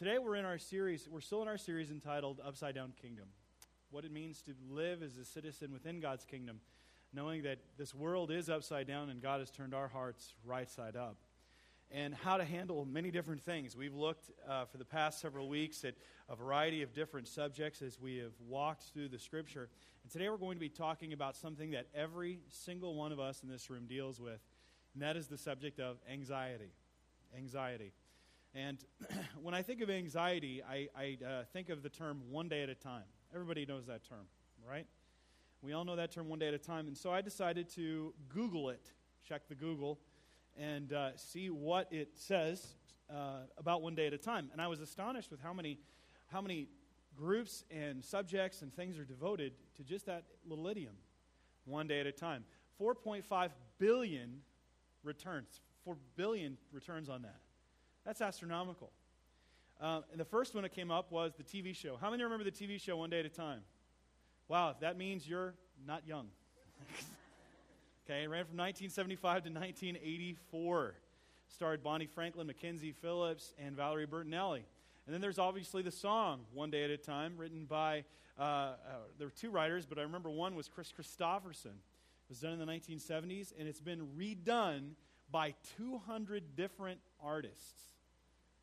today we're in our series, we're still in our series entitled Upside Down Kingdom. What it means to live as a citizen within God's kingdom, knowing that this world is upside down and God has turned our hearts right side up. And how to handle many different things. We've looked uh, for the past several weeks at a variety of different subjects as we have walked through the scripture. And today we're going to be talking about something that every single one of us in this room deals with, and that is the subject of anxiety. Anxiety. And when I think of anxiety, I, I uh, think of the term one day at a time. Everybody knows that term, right? We all know that term one day at a time. And so I decided to Google it, check the Google, and uh, see what it says uh, about one day at a time. And I was astonished with how many, how many groups and subjects and things are devoted to just that little idiom, one day at a time. 4.5 billion returns, 4 billion returns on that. That's astronomical. Uh, and the first one that came up was the TV show. How many remember the TV show One Day at a Time? Wow, that means you're not young. okay, it ran from 1975 to 1984. Starred Bonnie Franklin, Mackenzie Phillips, and Valerie Bertinelli. And then there's obviously the song One Day at a Time, written by, uh, uh, there were two writers, but I remember one was Kris Kristofferson. It was done in the 1970s, and it's been redone by 200 different artists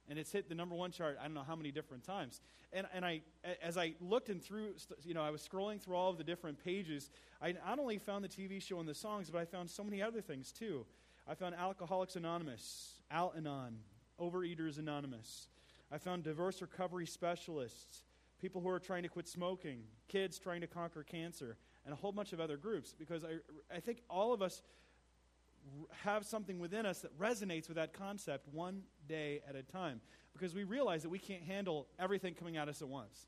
and it's hit the number one chart i don't know how many different times. And, and i as i looked and through you know i was scrolling through all of the different pages i not only found the tv show and the songs but i found so many other things too. I found alcoholics anonymous al-anon overeaters anonymous. I found diverse recovery specialists people who are trying to quit smoking kids trying to conquer cancer and a whole bunch of other groups because i, I think all of us have something within us that resonates with that concept one day at a time because we realize that we can't handle everything coming at us at once.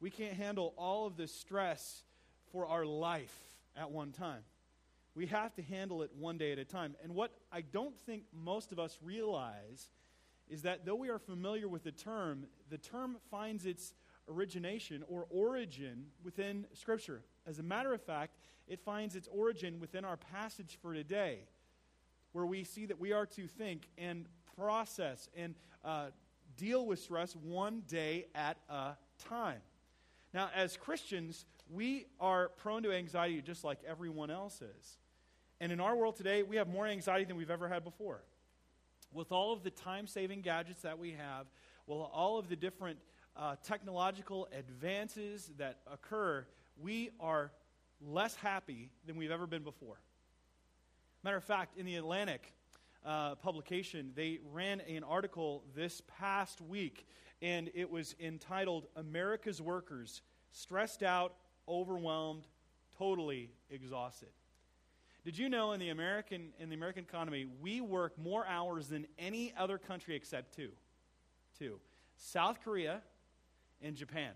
We can't handle all of the stress for our life at one time. We have to handle it one day at a time. And what I don't think most of us realize is that though we are familiar with the term, the term finds its origination or origin within Scripture. As a matter of fact, it finds its origin within our passage for today, where we see that we are to think and process and uh, deal with stress one day at a time. Now, as Christians, we are prone to anxiety just like everyone else is. And in our world today, we have more anxiety than we've ever had before. With all of the time saving gadgets that we have, well, all of the different uh, technological advances that occur, we are less happy than we've ever been before. Matter of fact, in the Atlantic uh, publication, they ran an article this past week, and it was entitled America's Workers Stressed Out, Overwhelmed, Totally Exhausted. Did you know in the American in the American economy we work more hours than any other country except two? Two. South Korea and Japan.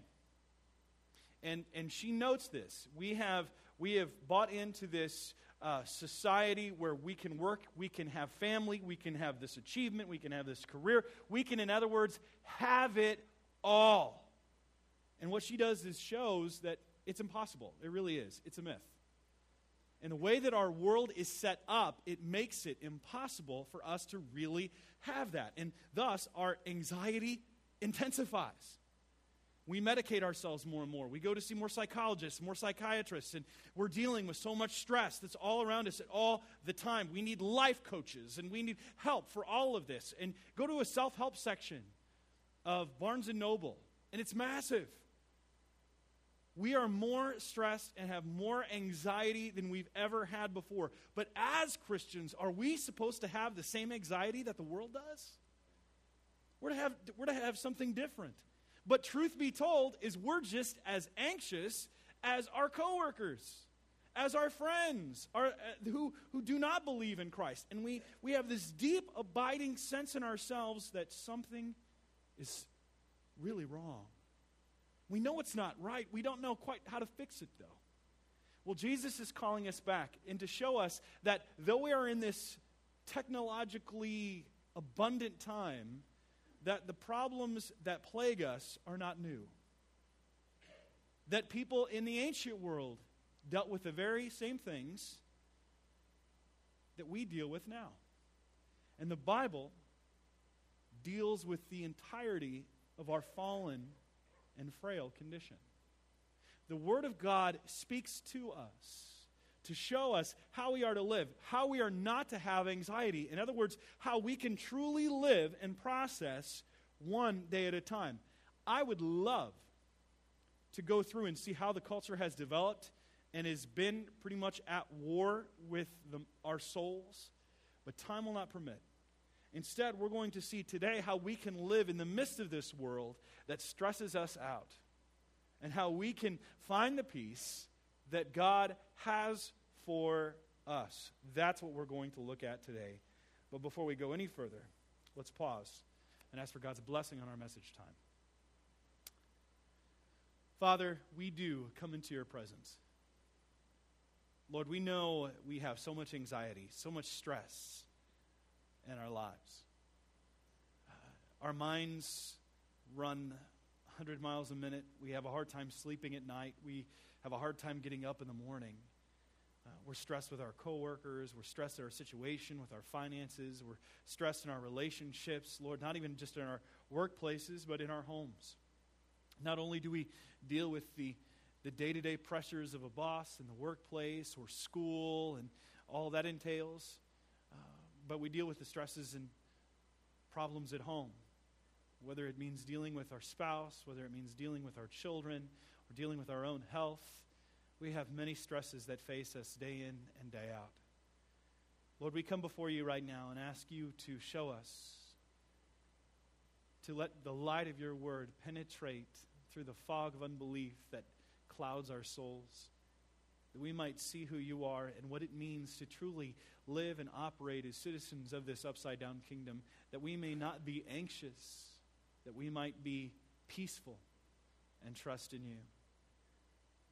And, and she notes this. We have, we have bought into this uh, society where we can work, we can have family, we can have this achievement, we can have this career. We can, in other words, have it all. And what she does is shows that it's impossible. It really is. It's a myth. And the way that our world is set up, it makes it impossible for us to really have that. And thus, our anxiety intensifies we medicate ourselves more and more. We go to see more psychologists, more psychiatrists, and we're dealing with so much stress that's all around us at all the time. We need life coaches and we need help for all of this. And go to a self help section of Barnes and Noble, and it's massive. We are more stressed and have more anxiety than we've ever had before. But as Christians, are we supposed to have the same anxiety that the world does? We're to have, we're to have something different. But truth be told, is we're just as anxious as our coworkers, as our friends our, uh, who, who do not believe in Christ. And we, we have this deep, abiding sense in ourselves that something is really wrong. We know it's not right. We don't know quite how to fix it, though. Well, Jesus is calling us back and to show us that though we are in this technologically abundant time, that the problems that plague us are not new. That people in the ancient world dealt with the very same things that we deal with now. And the Bible deals with the entirety of our fallen and frail condition. The Word of God speaks to us to show us how we are to live, how we are not to have anxiety. In other words, how we can truly live and process one day at a time. I would love to go through and see how the culture has developed and has been pretty much at war with the, our souls, but time will not permit. Instead, we're going to see today how we can live in the midst of this world that stresses us out and how we can find the peace that God has for us. That's what we're going to look at today. But before we go any further, let's pause and ask for God's blessing on our message time. Father, we do come into your presence. Lord, we know we have so much anxiety, so much stress in our lives. Uh, our minds run 100 miles a minute. We have a hard time sleeping at night. We have a hard time getting up in the morning. Uh, we're stressed with our coworkers. We're stressed at our situation, with our finances. We're stressed in our relationships, Lord, not even just in our workplaces, but in our homes. Not only do we deal with the the day to day pressures of a boss in the workplace or school and all that entails, uh, but we deal with the stresses and problems at home. Whether it means dealing with our spouse, whether it means dealing with our children, or dealing with our own health, we have many stresses that face us day in and day out. Lord, we come before you right now and ask you to show us, to let the light of your word penetrate through the fog of unbelief that clouds our souls, that we might see who you are and what it means to truly live and operate as citizens of this upside down kingdom, that we may not be anxious, that we might be peaceful and trust in you.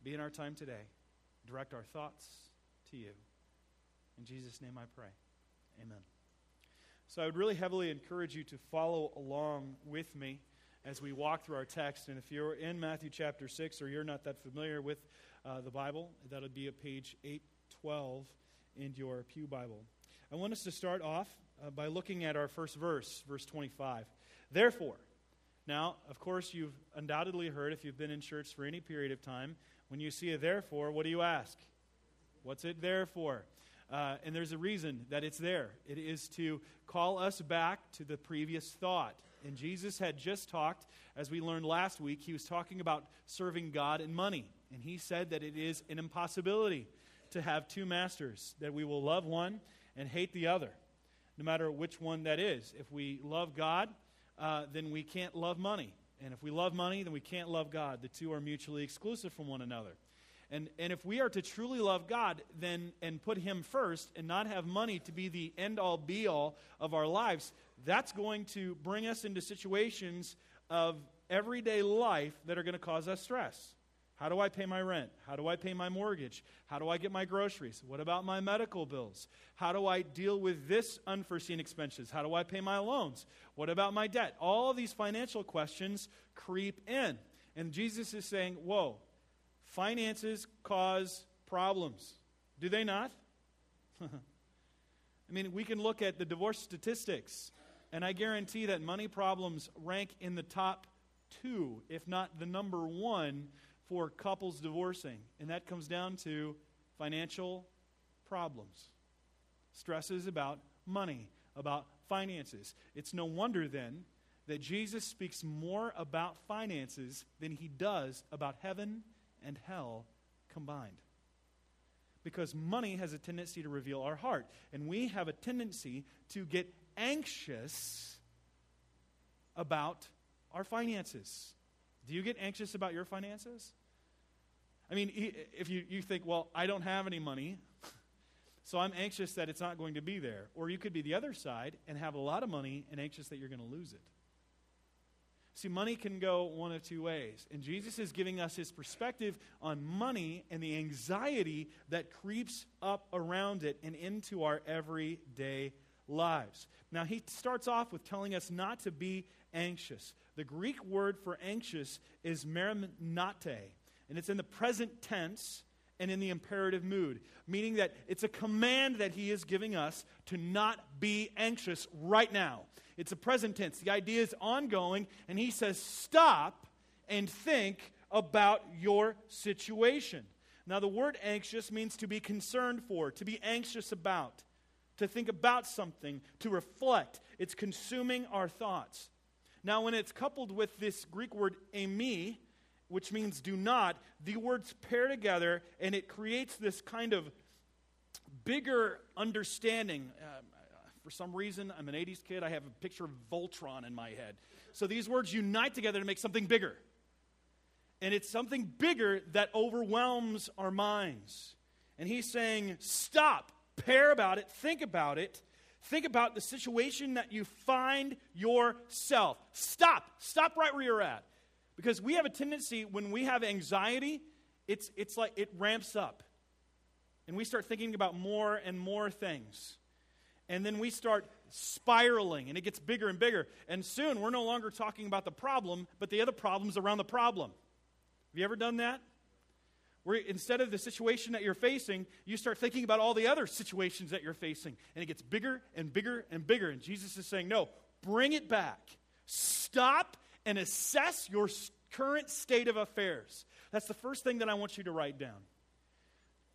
Be in our time today. Direct our thoughts to you. In Jesus' name I pray. Amen. So I would really heavily encourage you to follow along with me as we walk through our text. And if you're in Matthew chapter 6 or you're not that familiar with uh, the Bible, that'll be at page 812 in your Pew Bible. I want us to start off uh, by looking at our first verse, verse 25. Therefore, now, of course, you've undoubtedly heard, if you've been in church for any period of time, when you see a therefore, what do you ask? What's it there for? Uh, and there's a reason that it's there. It is to call us back to the previous thought. And Jesus had just talked, as we learned last week, he was talking about serving God and money. And he said that it is an impossibility to have two masters, that we will love one and hate the other, no matter which one that is. If we love God, uh, then we can't love money. And if we love money, then we can't love God. The two are mutually exclusive from one another. And, and if we are to truly love God then and put Him first and not have money to be the end all be all of our lives, that's going to bring us into situations of everyday life that are going to cause us stress. How do I pay my rent? How do I pay my mortgage? How do I get my groceries? What about my medical bills? How do I deal with this unforeseen expenses? How do I pay my loans? What about my debt? All of these financial questions creep in. And Jesus is saying, Whoa, finances cause problems. Do they not? I mean, we can look at the divorce statistics and I guarantee that money problems rank in the top two, if not the number one, for couples divorcing. And that comes down to financial problems. Stresses about money, about finances. It's no wonder then that Jesus speaks more about finances than he does about heaven and hell combined. Because money has a tendency to reveal our heart, and we have a tendency to get anxious about our finances. Do you get anxious about your finances? I mean, if you, you think, well, I don't have any money, so I'm anxious that it's not going to be there. Or you could be the other side and have a lot of money and anxious that you're going to lose it. See, money can go one of two ways. And Jesus is giving us his perspective on money and the anxiety that creeps up around it and into our everyday lives. Now, he starts off with telling us not to be anxious. The Greek word for anxious is merimnate, and it's in the present tense and in the imperative mood, meaning that it's a command that he is giving us to not be anxious right now. It's a present tense. The idea is ongoing, and he says, stop and think about your situation. Now, the word anxious means to be concerned for, to be anxious about, to think about something, to reflect. It's consuming our thoughts. Now, when it's coupled with this Greek word eimi, which means do not, the words pair together and it creates this kind of bigger understanding. Uh, for some reason, I'm an 80s kid, I have a picture of Voltron in my head. So these words unite together to make something bigger. And it's something bigger that overwhelms our minds. And he's saying, stop, pair about it, think about it. Think about the situation that you find yourself. Stop. Stop right where you're at. Because we have a tendency, when we have anxiety, it's, it's like it ramps up. And we start thinking about more and more things. And then we start spiraling, and it gets bigger and bigger. And soon we're no longer talking about the problem, but the other problems around the problem. Have you ever done that? Where instead of the situation that you're facing, you start thinking about all the other situations that you're facing. And it gets bigger and bigger and bigger. And Jesus is saying, no, bring it back. Stop and assess your current state of affairs. That's the first thing that I want you to write down.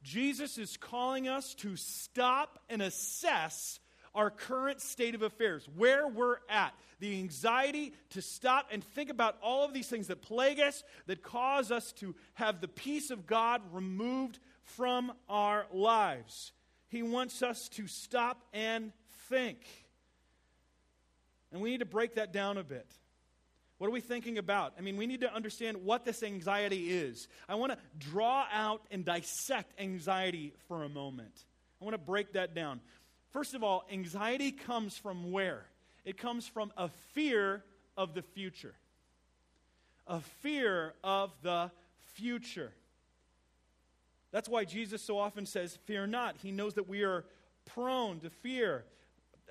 Jesus is calling us to stop and assess our current state of affairs, where we're at, the anxiety to stop and think about all of these things that plague us, that cause us to have the peace of God removed from our lives. He wants us to stop and think. And we need to break that down a bit. What are we thinking about? I mean, we need to understand what this anxiety is. I want to draw out and dissect anxiety for a moment. I want to break that down. First of all, anxiety comes from where? It comes from a fear of the future. A fear of the future. That's why Jesus so often says, Fear not. He knows that we are prone to fear.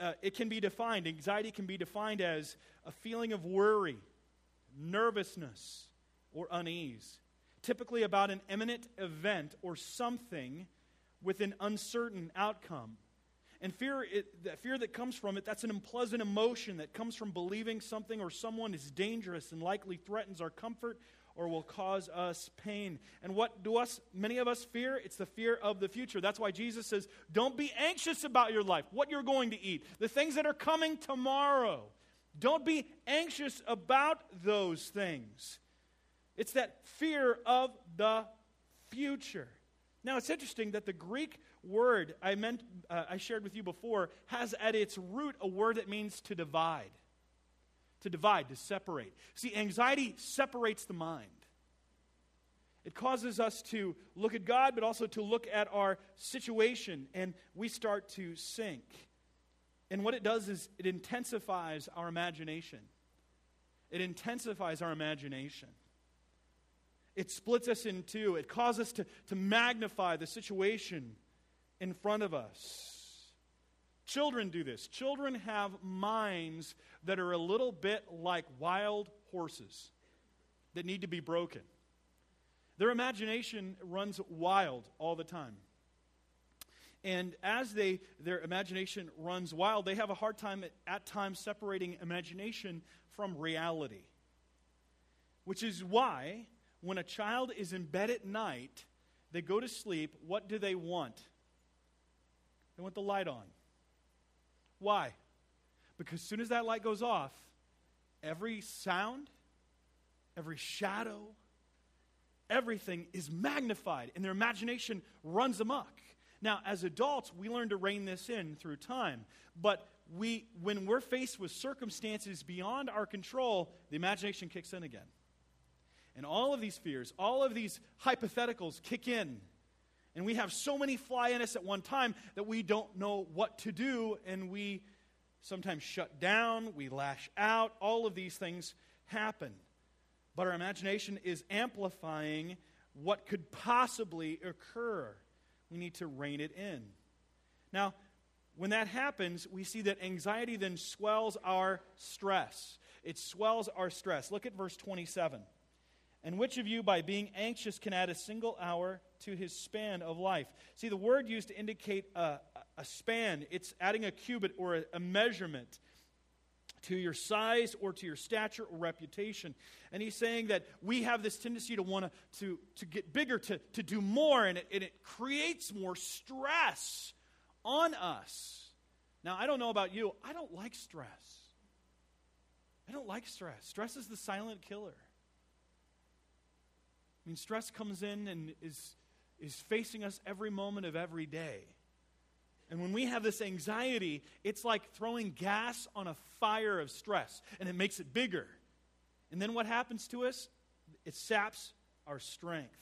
Uh, it can be defined, anxiety can be defined as a feeling of worry, nervousness, or unease, typically about an imminent event or something with an uncertain outcome. And fear, it, the fear that comes from it, that's an unpleasant emotion that comes from believing something or someone is dangerous and likely threatens our comfort or will cause us pain. And what do us many of us fear? It's the fear of the future. That's why Jesus says, "Don't be anxious about your life, what you're going to eat, the things that are coming tomorrow." Don't be anxious about those things. It's that fear of the future. Now, it's interesting that the Greek word I, meant, uh, I shared with you before has at its root a word that means to divide. To divide, to separate. See, anxiety separates the mind. It causes us to look at God, but also to look at our situation, and we start to sink. And what it does is it intensifies our imagination. It intensifies our imagination. It splits us in two. It causes us to, to magnify the situation in front of us. Children do this. Children have minds that are a little bit like wild horses that need to be broken. Their imagination runs wild all the time. And as they, their imagination runs wild, they have a hard time at, at times separating imagination from reality. Which is why, when a child is in bed at night, they go to sleep, what do they want? They want the light on. Why? Because as soon as that light goes off, every sound, every shadow, everything is magnified, and their imagination runs amok. Now, as adults, we learn to rein this in through time. But we, when we're faced with circumstances beyond our control, the imagination kicks in again. And all of these fears, all of these hypotheticals kick in. And we have so many fly in us at one time that we don't know what to do, and we sometimes shut down, we lash out. All of these things happen. But our imagination is amplifying what could possibly occur we need to rein it in. Now, when that happens, we see that anxiety then swells our stress. It swells our stress. Look at verse 27. And which of you, by being anxious, can add a single hour to his span of life? See, the word used to indicate a, a span, it's adding a cubit or a, a measurement. to your size or to your stature or reputation. And he's saying that we have this tendency to want to, to get bigger, to, to do more, and it, and it creates more stress on us. Now, I don't know about you, I don't like stress. I don't like stress. Stress is the silent killer. Mean, stress comes in and is, is facing us every moment of every day. And when we have this anxiety, it's like throwing gas on a fire of stress, and it makes it bigger. And then what happens to us? It saps our strength.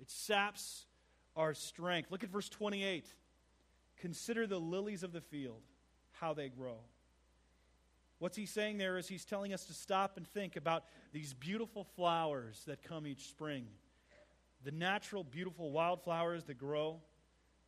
It saps our strength. Look at verse 28. Consider the lilies of the field, how they grow. What's he saying there is he's telling us to stop and think about these beautiful flowers that come each spring. The natural, beautiful wildflowers that grow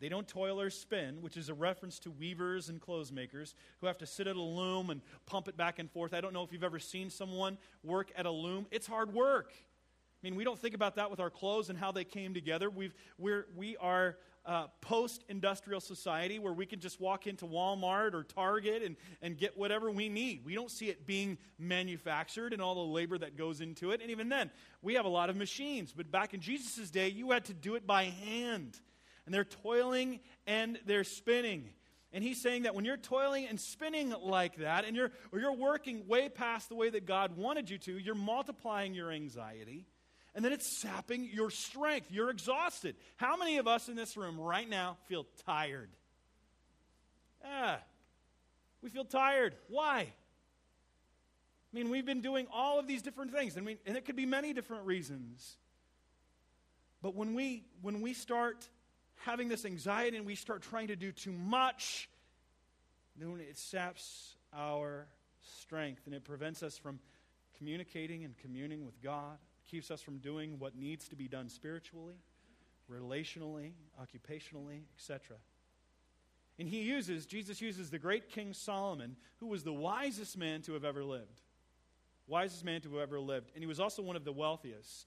they don't toil or spin, which is a reference to weavers and clothes makers who have to sit at a loom and pump it back and forth. I don't know if you've ever seen someone work at a loom. It's hard work. I mean, we don't think about that with our clothes and how they came together. We've, we're, we are uh, post industrial society where we can just walk into Walmart or Target and, and get whatever we need. We don't see it being manufactured and all the labor that goes into it. And even then, we have a lot of machines. But back in Jesus' day, you had to do it by hand and they're toiling and they're spinning. And he's saying that when you're toiling and spinning like that, and you're, or you're working way past the way that God wanted you to, you're multiplying your anxiety, and then it's sapping your strength. You're exhausted. How many of us in this room right now feel tired? Ah, we feel tired. Why? I mean, we've been doing all of these different things, and, we, and it could be many different reasons. But when we, when we start having this anxiety and we start trying to do too much, then it saps our strength and it prevents us from communicating and communing with God, keeps us from doing what needs to be done spiritually, relationally, occupationally, etc. And he uses, Jesus uses the great King Solomon, who was the wisest man to have ever lived. Wisest man to have ever lived. And he was also one of the wealthiest.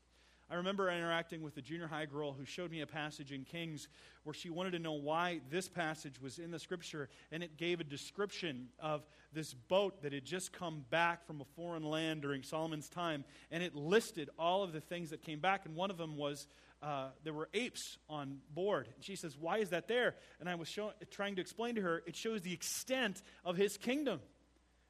I remember interacting with a junior high girl who showed me a passage in Kings where she wanted to know why this passage was in the scripture, and it gave a description of this boat that had just come back from a foreign land during Solomon's time, and it listed all of the things that came back, and one of them was uh, there were apes on board. And she says, Why is that there? And I was show- trying to explain to her, it shows the extent of his kingdom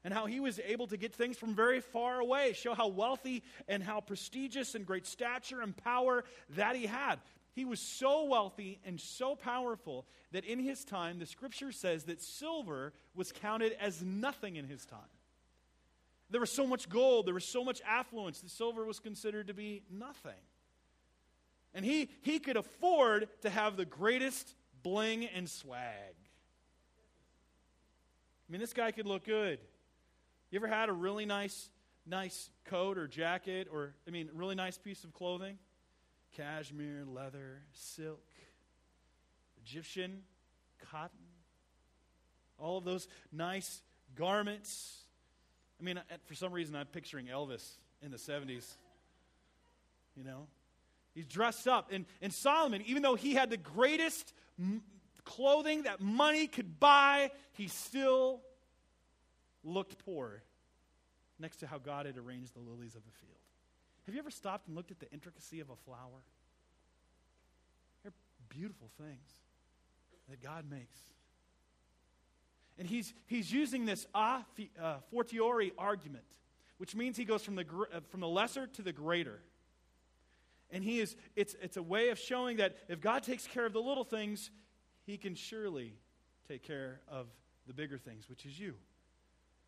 and how he was able to get things from very far away, show how wealthy and how prestigious and great stature and power that he had. He was so wealthy and so powerful that in his time, the scripture says that silver was counted as nothing in his time. There was so much gold, there was so much affluence that silver was considered to be nothing. And he, he could afford to have the greatest bling and swag. I mean, this guy could look good. You ever had a really nice, nice coat or jacket or, I mean, really nice piece of clothing? Cashmere, leather, silk, Egyptian, cotton, all of those nice garments. I mean, for some reason, I'm picturing Elvis in the 70s. You know? He's dressed up. And, and Solomon, even though he had the greatest m- clothing that money could buy, he still looked poor next to how God had arranged the lilies of the field. Have you ever stopped and looked at the intricacy of a flower? They're beautiful things that God makes. And he's, he's using this a uh, fortiori argument, which means he goes from the, uh, from the lesser to the greater. And he is, it's, it's a way of showing that if God takes care of the little things, he can surely take care of the bigger things, which is you.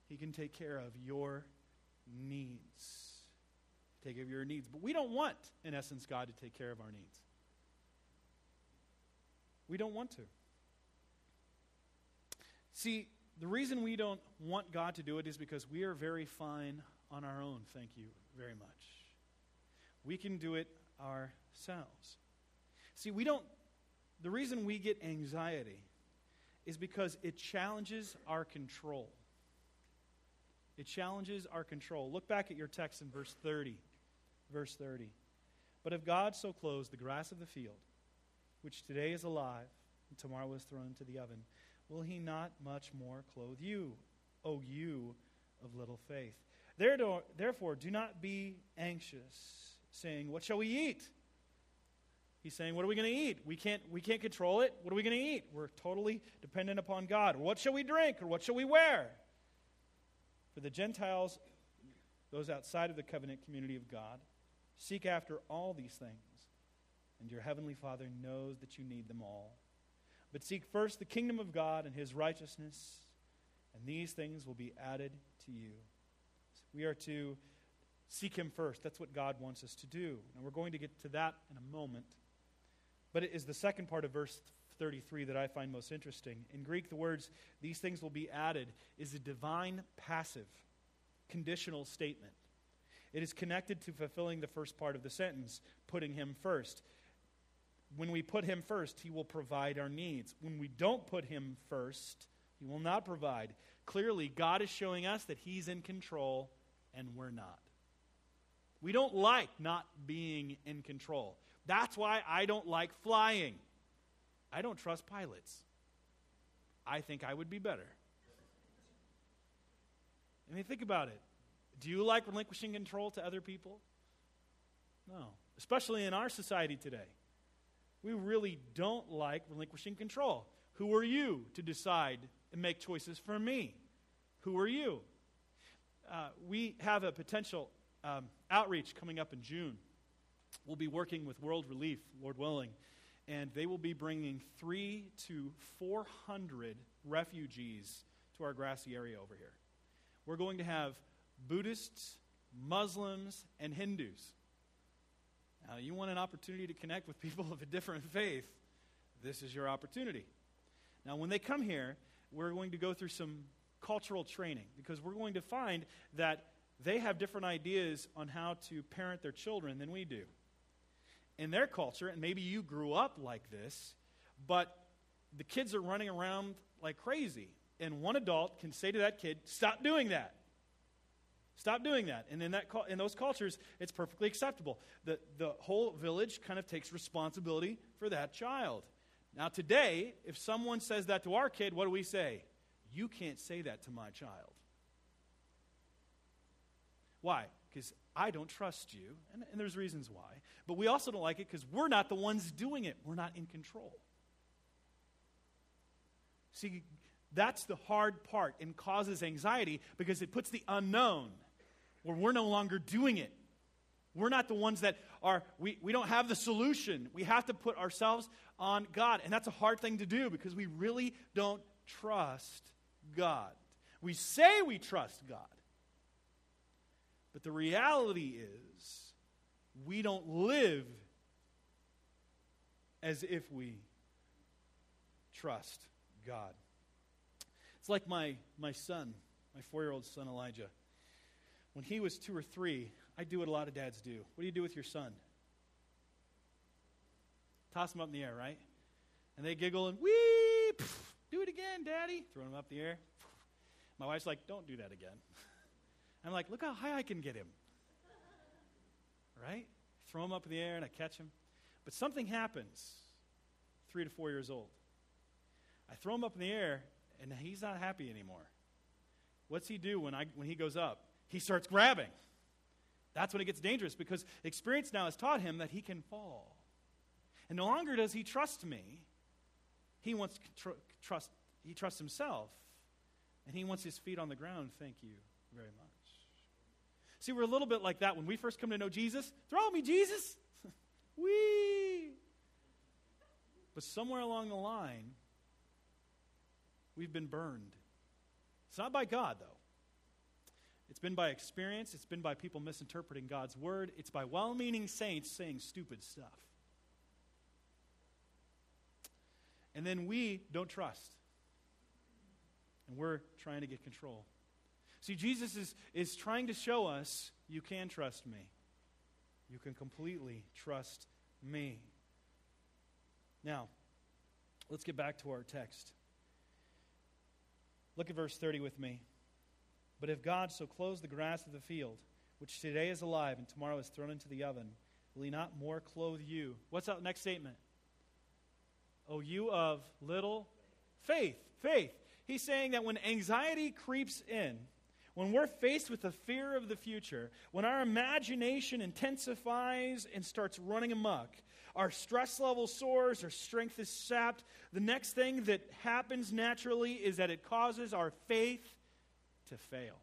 He can take care of your needs. Take care of your needs. But we don't want, in essence, God to take care of our needs. We don't want to. See, the reason we don't want God to do it is because we are very fine on our own. Thank you very much. We can do it ourselves. See, we don't, the reason we get anxiety is because it challenges our control. It challenges our control. Look back at your text in verse 30. Verse 30. But if God so clothes the grass of the field, which today is alive and tomorrow is thrown into the oven, will he not much more clothe you, O you of little faith. Therefore, do not be anxious, saying, What shall we eat? He's saying, What are we going to eat? We can't, we can't control it. What are we going to eat? We're totally dependent upon God. what shall we drink? Or what shall we wear? For the Gentiles, those outside of the covenant community of God, seek after all these things, and your heavenly Father knows that you need them all. But seek first the kingdom of God and his righteousness, and these things will be added to you. We are to seek him first. That's what God wants us to do. And we're going to get to that in a moment. But it is the second part of verse 33 that I find most interesting. In Greek, the words, these things will be added, is a divine passive, conditional statement. It is connected to fulfilling the first part of the sentence, putting him first. When we put him first, he will provide our needs. When we don't put him first, he will not provide. Clearly, God is showing us that he's in control and we're not. We don't like not being in control. That's why I don't like flying. I don't trust pilots. I think I would be better. I mean, think about it. Do you like relinquishing control to other people? No, especially in our society today. We really don't like relinquishing control. Who are you to decide and make choices for me? Who are you? Uh, we have a potential um, outreach coming up in June. We'll be working with World Relief, Lord willing, and they will be bringing three to 400 refugees to our grassy area over here. We're going to have Buddhists, Muslims, and Hindus. Now, you want an opportunity to connect with people of a different faith, this is your opportunity. Now, when they come here, we're going to go through some cultural training because we're going to find that they have different ideas on how to parent their children than we do. In their culture, and maybe you grew up like this, but the kids are running around like crazy. And one adult can say to that kid, Stop doing that. Stop doing that. And in, that, in those cultures, it's perfectly acceptable. The, the whole village kind of takes responsibility for that child. Now, today, if someone says that to our kid, what do we say? You can't say that to my child. Why? Because I don't trust you, and, and, there's reasons why. But we also don't like it because we're not the ones doing it, we're not in control. See, that's the hard part and causes anxiety because it puts the unknown where we're no longer doing it. We're not the ones that are, we, we don't have the solution. We have to put ourselves on God. And that's a hard thing to do because we really don't trust God. We say we trust God. But the reality is, we don't live as if we trust God. It's like my, my son, my four year old son Elijah. When he was two or three, I do what a lot of dads do. What do you do with your son? Toss him up in the air, right? And they giggle and, wee, do it again, daddy. Throw him up in the air. My wife's like, don't do that again. I'm like, look how high I can get him. Right? Throw him up in the air and I catch him. But something happens, three to four years old. I throw him up in the air and he's not happy anymore. What's he do when, I, when he goes up? He starts grabbing. That's when it gets dangerous because experience now has taught him that he can fall. And no longer does he trust me. He wants to tr- trust, he trusts himself. And he wants his feet on the ground. Thank you very much. See, we're a little bit like that when we first come to know Jesus. Throw me, Jesus! Wee! But somewhere along the line, we've been burned. It's not by God, though. It's been by experience, it's been by people misinterpreting God's word, it's by well meaning saints saying stupid stuff. And then we don't trust. And we're trying to get control. See, Jesus is, is trying to show us you can trust me. You can completely trust me. Now, let's get back to our text. Look at verse 30 with me. But if God so clothes the grass of the field, which today is alive and tomorrow is thrown into the oven, will he not more clothe you? What's that next statement? Oh, you of little faith. Faith. He's saying that when anxiety creeps in, when we're faced with the fear of the future, when our imagination intensifies and starts running amok, our stress level soars, our strength is sapped, the next thing that happens naturally is that it causes our faith to fail.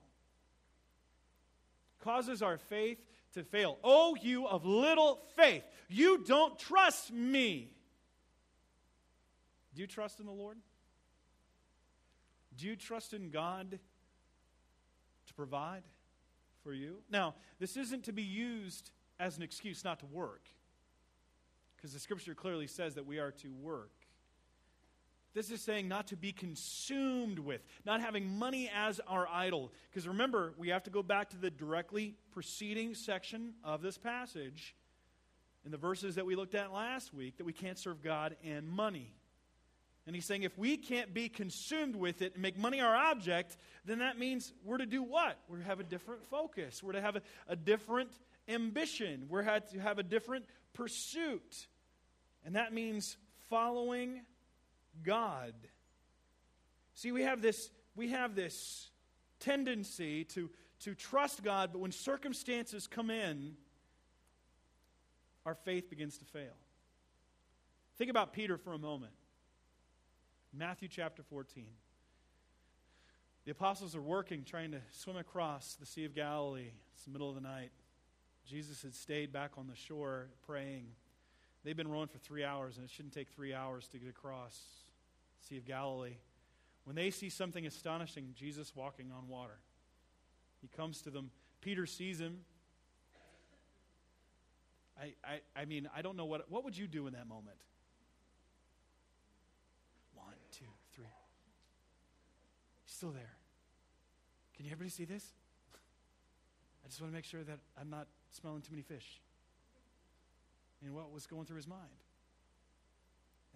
Causes our faith to fail. Oh, you of little faith, you don't trust me. Do you trust in the Lord? Do you trust in God to provide for you? Now, this isn't to be used as an excuse not to work, because the scripture clearly says that we are to work. This is saying not to be consumed with, not having money as our idol. Because remember, we have to go back to the directly preceding section of this passage in the verses that we looked at last week that we can't serve God and money. And he's saying if we can't be consumed with it and make money our object, then that means we're to do what? We're to have a different focus. We're to have a, a different ambition. We're to have a different pursuit. And that means following God. See, we have this, we have this tendency to, to trust God, but when circumstances come in, our faith begins to fail. Think about Peter for a moment. Matthew chapter 14. The apostles are working, trying to swim across the Sea of Galilee. It's the middle of the night. Jesus had stayed back on the shore praying. They've been rowing for three hours, and it shouldn't take three hours to get across the Sea of Galilee. When they see something astonishing, Jesus walking on water, he comes to them. Peter sees him. I, I, I mean, I don't know what, what would you do in that moment? Still there. Can you everybody see this? I just want to make sure that I'm not smelling too many fish. And what was going through his mind?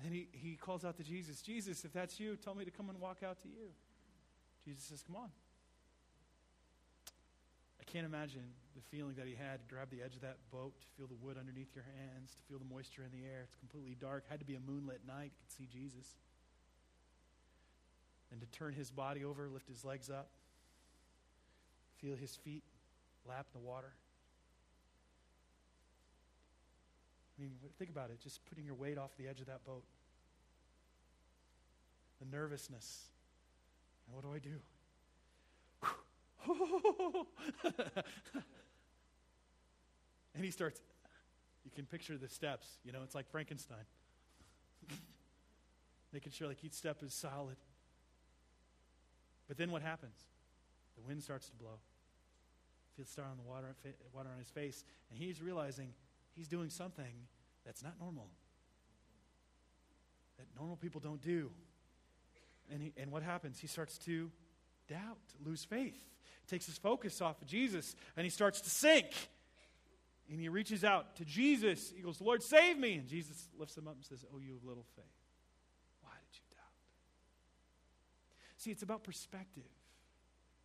And he, he calls out to Jesus, Jesus, if that's you, tell me to come and walk out to you. Jesus says, Come on. I can't imagine the feeling that he had to grab the edge of that boat, to feel the wood underneath your hands, to feel the moisture in the air. It's completely dark. It Had to be a moonlit night. You could see Jesus and to turn his body over, lift his legs up, feel his feet lap the water. I mean, think about it just putting your weight off the edge of that boat. The nervousness. And what do I do? and he starts, you can picture the steps. You know, it's like Frankenstein. Making sure like each step is solid. But then what happens? The wind starts to blow. Feels star on the water, water on his face, and he's realizing he's doing something that's not normal. That normal people don't do. And, he, and what happens? He starts to doubt, lose faith. Takes his focus off of Jesus, and he starts to sink. And he reaches out to Jesus. He goes, Lord, save me. And Jesus lifts him up and says, Oh, you of little faith. See, it's about perspective.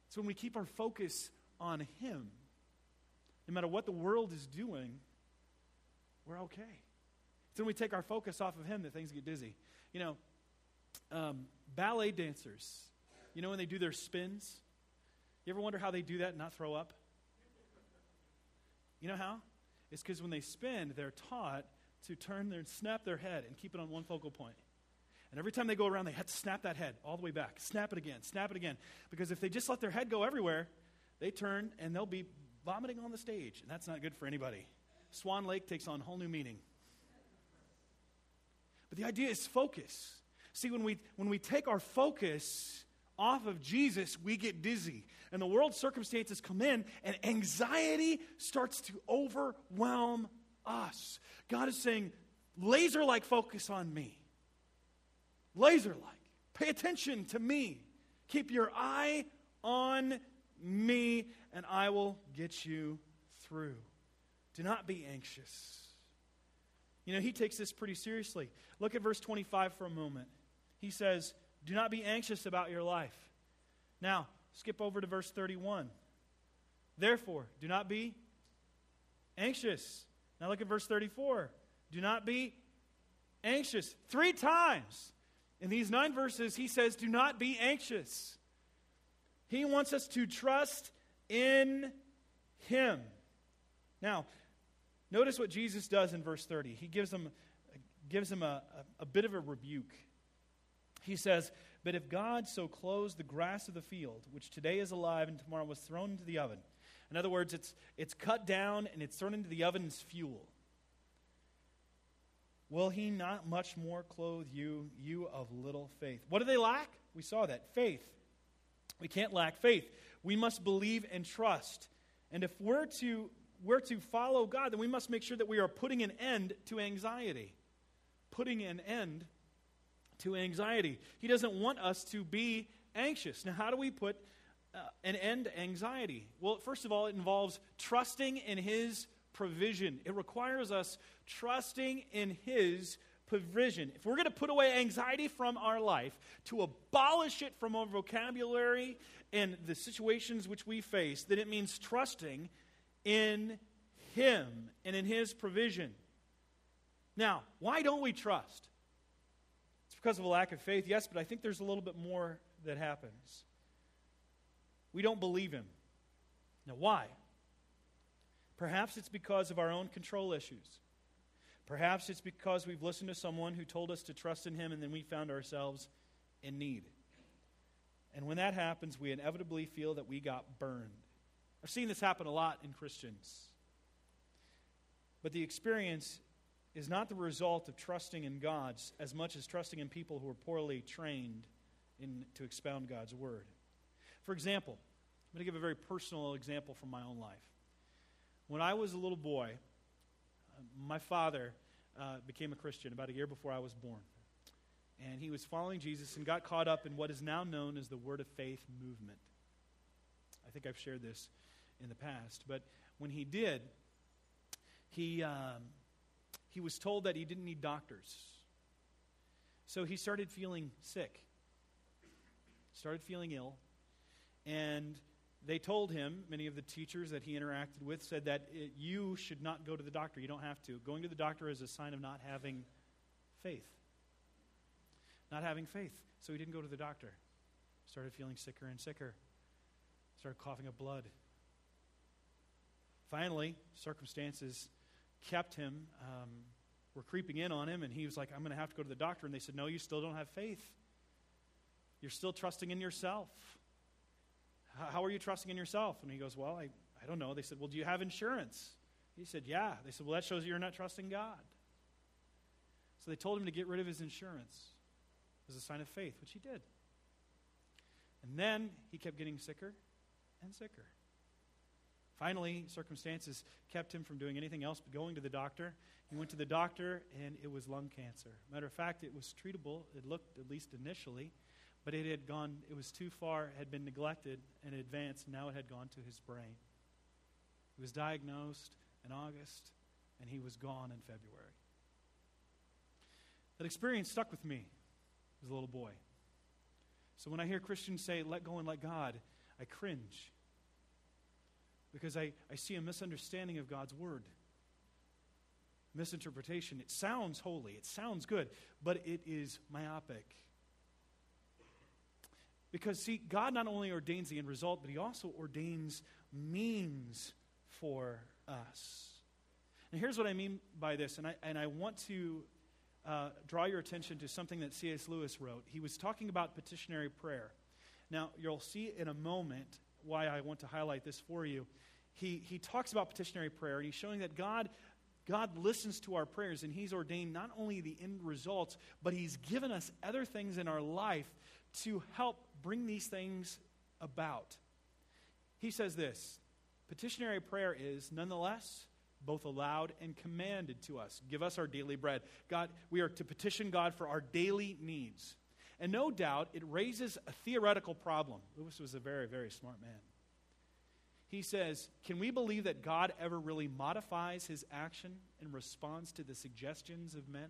It's when we keep our focus on Him. No matter what the world is doing, we're okay. It's when we take our focus off of Him that things get dizzy. You know, um, ballet dancers, you know, when they do their spins, you ever wonder how they do that and not throw up? You know how? It's because when they spin, they're taught to turn their snap their head and keep it on one focal point. And every time they go around, they have to snap that head all the way back. Snap it again, snap it again. Because if they just let their head go everywhere, they turn and they'll be vomiting on the stage. And that's not good for anybody. Swan Lake takes on a whole new meaning. But the idea is focus. See, when we, when we take our focus off of Jesus, we get dizzy. And the world circumstances come in, and anxiety starts to overwhelm us. God is saying, laser like focus on me laser like. Pay attention to me. Keep your eye on me, and I will get you through. Do not be anxious. You know, he takes this pretty seriously. Look at verse 25 for a moment. He says, Do not be anxious about your life. Now, skip over to verse 31. Therefore, do not be anxious. Now look at verse 34. Do not be anxious. Three times in these nine verses, he says, Do not be anxious. He wants us to trust in Him. Now, notice what Jesus does in verse 30. He gives them, gives them a, a, a bit of a rebuke. He says, But if God so clothes the grass of the field, which today is alive and tomorrow was thrown into the oven, in other words, it's, it's cut down and it's thrown into the oven as fuel. Will he not much more clothe you, you of little faith? What do they lack? We saw that faith. We can't lack faith. We must believe and trust. And if we're to, we're to follow God, then we must make sure that we are putting an end to anxiety. Putting an end to anxiety. He doesn't want us to be anxious. Now, how do we put uh, an end to anxiety? Well, first of all, it involves trusting in His provision. It requires us trusting in His provision. If we're going to put away anxiety from our life, to abolish it from our vocabulary and the situations which we face, then it means trusting in Him and in His provision. Now, why don't we trust? It's because of a lack of faith, yes, but I think there's a little bit more that happens. We don't believe Him. Now, why? Perhaps it's because of our own control issues. Perhaps it's because we've listened to someone who told us to trust in Him and then we found ourselves in need. And when that happens, we inevitably feel that we got burned. I've seen this happen a lot in Christians. But the experience is not the result of trusting in God as much as trusting in people who are poorly trained in, to expound God's word. For example, I'm going to give a very personal example from my own life. When I was a little boy, my father uh, became a Christian about a year before I was born. And he was following Jesus and got caught up in what is now known as the Word of Faith movement. I think I've shared this in the past. But when he did, he, um, he was told that he didn't need doctors. So he started feeling sick, started feeling ill. And they told him, many of the teachers that he interacted with said that it, you should not go to the doctor. You don't have to. Going to the doctor is a sign of not having faith. Not having faith. So he didn't go to the doctor. Started feeling sicker and sicker. Started coughing up blood. Finally, circumstances kept him, um, were creeping in on him, and he was like, I'm going to have to go to the doctor. And they said, No, you still don't have faith. You're still trusting in yourself. How are you trusting in yourself? And he goes, Well, I, I don't know. They said, Well, do you have insurance? He said, Yeah. They said, Well, that shows you're not trusting God. So they told him to get rid of his insurance as a sign of faith, which he did. And then he kept getting sicker and sicker. Finally, circumstances kept him from doing anything else but going to the doctor. He went to the doctor, and it was lung cancer. Matter of fact, it was treatable. It looked, at least initially, but it had gone, it was too far, had been neglected and advanced, now it had gone to his brain. He was diagnosed in August, and he was gone in February. That experience stuck with me as a little boy. So when I hear Christians say, let go and let God, I cringe because I, I see a misunderstanding of God's word. Misinterpretation. It sounds holy, it sounds good, but it is myopic. Because, see, God not only ordains the end result, but He also ordains means for us. And here's what I mean by this, and I, and I want to uh, draw your attention to something that C.S. Lewis wrote. He was talking about petitionary prayer. Now, you'll see in a moment why I want to highlight this for you. He, he talks about petitionary prayer, and he's showing that God, God listens to our prayers, and He's ordained not only the end results, but He's given us other things in our life to help bring these things about. He says this petitionary prayer is nonetheless both allowed and commanded to us. Give us our daily bread. God, we are to petition God for our daily needs. And no doubt it raises a theoretical problem. Lewis was a very, very smart man. He says, Can we believe that God ever really modifies his action in response to the suggestions of men?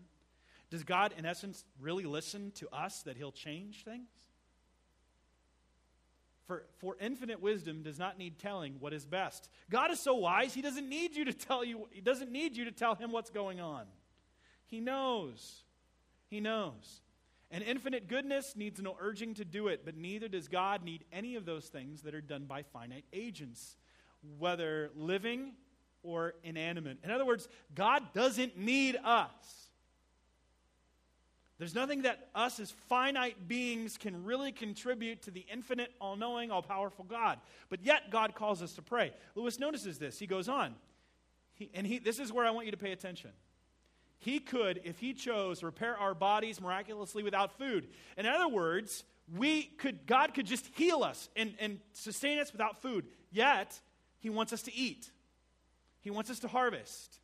Does God, in essence, really listen to us that he'll change things? For, for infinite wisdom does not need telling what is best. God is so wise, he doesn't need you to tell you, he doesn't need you to tell him what's going on. He knows. He knows. And infinite goodness needs no urging to do it, but neither does God need any of those things that are done by finite agents, whether living or inanimate. In other words, God doesn't need us. There's nothing that us as finite beings can really contribute to the infinite, all knowing, all powerful God. But yet, God calls us to pray. Lewis notices this. He goes on, he, and he, this is where I want you to pay attention. He could, if he chose, repair our bodies miraculously without food. In other words, we could, God could just heal us and, and sustain us without food. Yet, he wants us to eat. He wants us to harvest.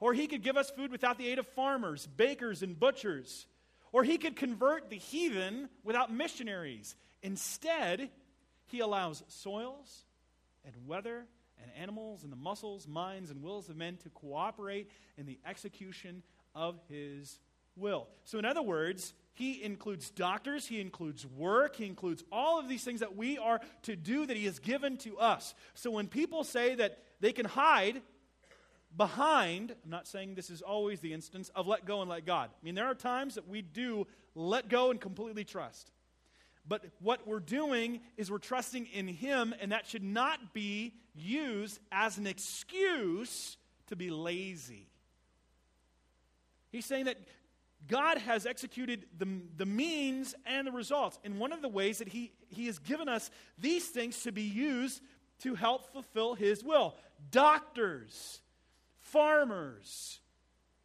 Or he could give us food without the aid of farmers, bakers, and butchers. Or he could convert the heathen without missionaries. Instead, he allows soils and weather and animals and the muscles, minds, and wills of men to cooperate in the execution of his will. So, in other words, he includes doctors, he includes work, he includes all of these things that we are to do that he has given to us. So, when people say that they can hide behind, I'm not saying this is always the instance of let go and let God. I mean, there are times that we do let go and completely trust. But what we're doing is we're trusting in Him, and that should not be used as an excuse to be lazy. He's saying that God has executed the, the means and the results. And one of the ways that he, he has given us these things to be used to help fulfill His will. Doctors, farmers,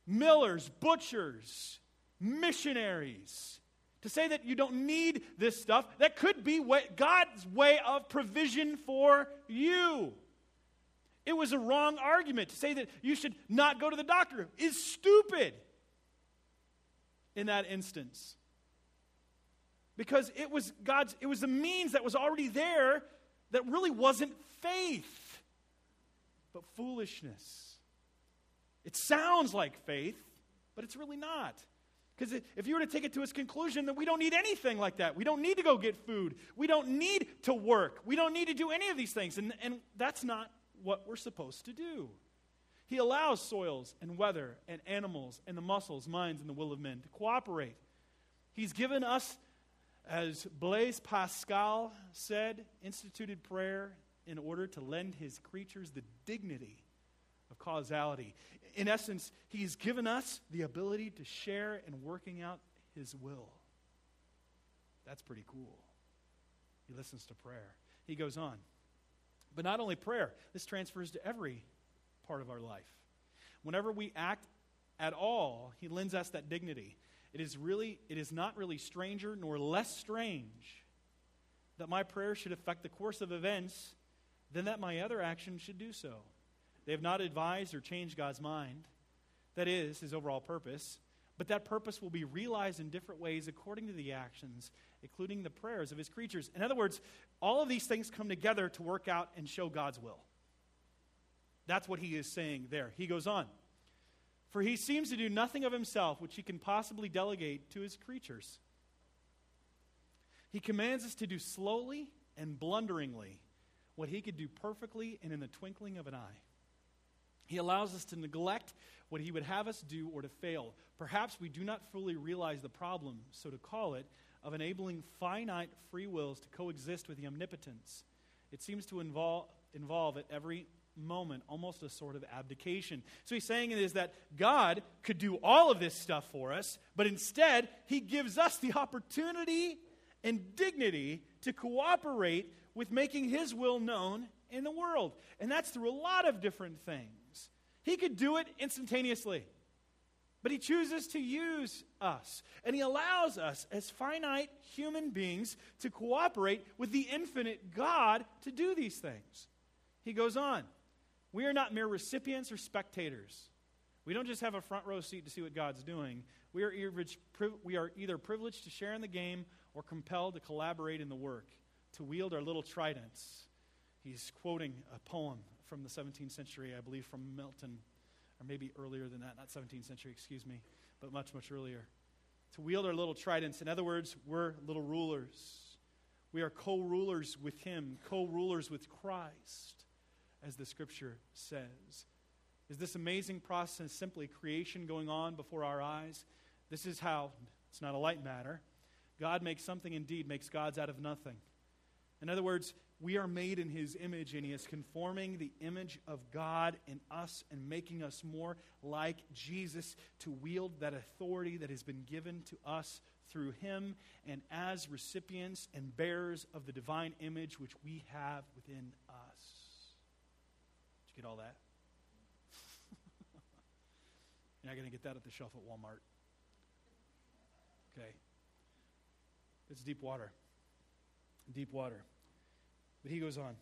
millers, butchers, missionaries. To say that you don't need this stuff, that could be God's way of provision for you. It was a wrong argument. To say that you should not go to the doctor is stupid in that instance. Because it was God's, it was the means that was already there that really wasn't faith, but foolishness. It sounds like faith, but it's really not. Because if you were to take it to its conclusion, that we don't need anything like that. We don't need to go get food. We don't need to work. We don't need to do any of these things. And, and that's not what we're supposed to do. He allows soils and weather and animals and the muscles, minds, and the will of men to cooperate. He's given us, as Blaise Pascal said, instituted prayer in order to lend his creatures the dignity of causality in essence, He's given us the ability to share in working out His will. That's pretty cool. He listens to prayer. He goes on. But not only prayer, this transfers to every part of our life. Whenever we act at all, He lends us that dignity. It is really, it is not really stranger nor less strange that my prayer should affect the course of events than that my other actions should do so. They have not advised or changed God's mind. That is, his overall purpose. But that purpose will be realized in different ways according to the actions, including the prayers of his creatures. In other words, all of these things come together to work out and show God's will. That's what he is saying there. He goes on. For he seems to do nothing of himself which he can possibly delegate to his creatures. He commands us to do slowly and blunderingly what he could do perfectly and in the twinkling of an eye. He allows us to neglect what He would have us do or to fail. Perhaps we do not fully realize the problem, so to call it, of enabling finite free wills to coexist with the omnipotence. It seems to involve, involve at every moment almost a sort of abdication. So he's saying is that God could do all of this stuff for us, but instead he gives us the opportunity and dignity to cooperate with making his will known in the world. And that's through a lot of different things. He could do it instantaneously. But he chooses to use us. And he allows us, as finite human beings, to cooperate with the infinite God to do these things. He goes on We are not mere recipients or spectators. We don't just have a front row seat to see what God's doing. We are, we are either privileged to share in the game or compelled to collaborate in the work, to wield our little tridents. He's quoting a poem from the 17th century, I believe from Milton, or maybe earlier than that, not 17th century, excuse me, but much, much earlier. To wield our little tridents. In other words, we're little rulers. We are co rulers with Him, co rulers with Christ, as the scripture says. Is this amazing process simply creation going on before our eyes? This is how, it's not a light matter, God makes something indeed, makes gods out of nothing. In other words, we are made in his image, and he is conforming the image of God in us and making us more like Jesus to wield that authority that has been given to us through him and as recipients and bearers of the divine image which we have within us. Did you get all that? You're not going to get that at the shelf at Walmart. Okay. It's deep water. Deep water. But he goes on.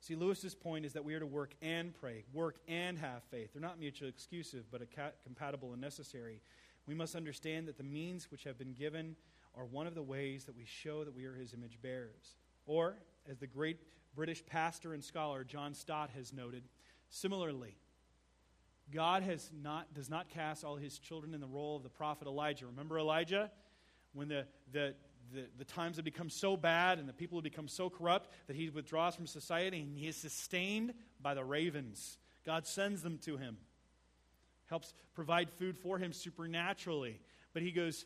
See, Lewis's point is that we are to work and pray, work and have faith. They're not mutually exclusive, but compatible and necessary. We must understand that the means which have been given are one of the ways that we show that we are his image bearers. Or, as the great British pastor and scholar John Stott has noted, similarly, God has not, does not cast all his children in the role of the prophet Elijah. Remember Elijah? When the, the, the, the times have become so bad and the people have become so corrupt that he withdraws from society and he is sustained by the ravens. God sends them to him, helps provide food for him supernaturally. But he goes,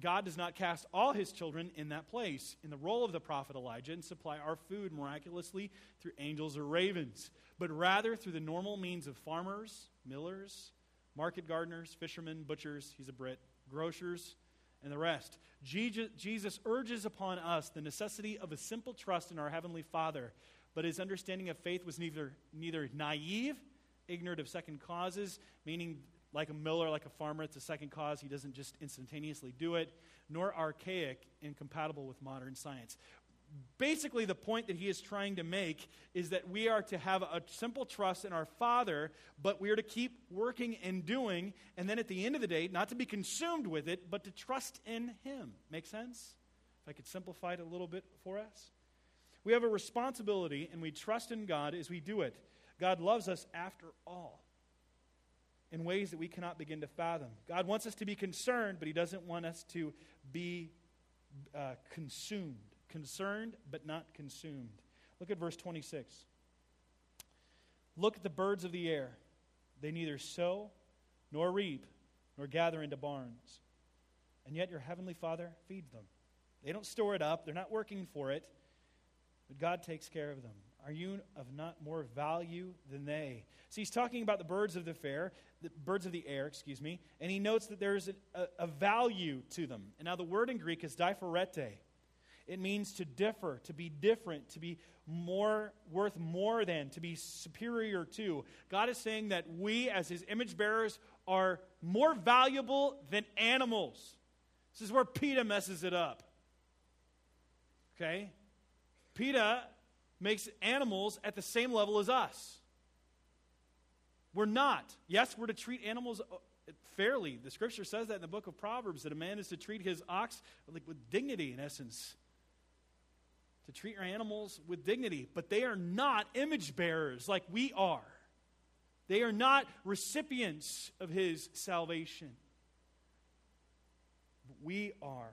God does not cast all his children in that place, in the role of the prophet Elijah, and supply our food miraculously through angels or ravens, but rather through the normal means of farmers, millers, market gardeners, fishermen, butchers, he's a Brit, grocers, and the rest. Jesus urges upon us the necessity of a simple trust in our Heavenly Father, but his understanding of faith was neither, neither naive, ignorant of second causes, meaning like a miller, like a farmer, it's a second cause. He doesn't just instantaneously do it, nor archaic, incompatible with modern science basically the point that he is trying to make is that we are to have a simple trust in our father but we are to keep working and doing and then at the end of the day not to be consumed with it but to trust in him. Make sense? If i could simplify it a little bit for us. We have a responsibility and we trust in god as we do it. God loves us after all in ways that we cannot begin to fathom. God wants us to be concerned but he doesn't want us to be uh, consumed concerned but not consumed. Look at verse 26. Look at the birds of the air. They neither sow nor reap nor gather into barns. And yet your heavenly Father feeds them. They don't store it up, they're not working for it, but God takes care of them. Are you of not more value than they? See, he's talking about the birds of the fair, the birds of the air, excuse me, and he notes that there's a, a, a value to them. And now the word in Greek is diphorete. It means to differ, to be different, to be more worth more than, to be superior to. God is saying that we, as his image bearers, are more valuable than animals. This is where PETA messes it up. Okay? PETA makes animals at the same level as us. We're not. Yes, we're to treat animals uh, fairly. The scripture says that in the book of Proverbs that a man is to treat his ox like with dignity, in essence to treat your animals with dignity, but they are not image bearers like we are. They are not recipients of his salvation. But we are.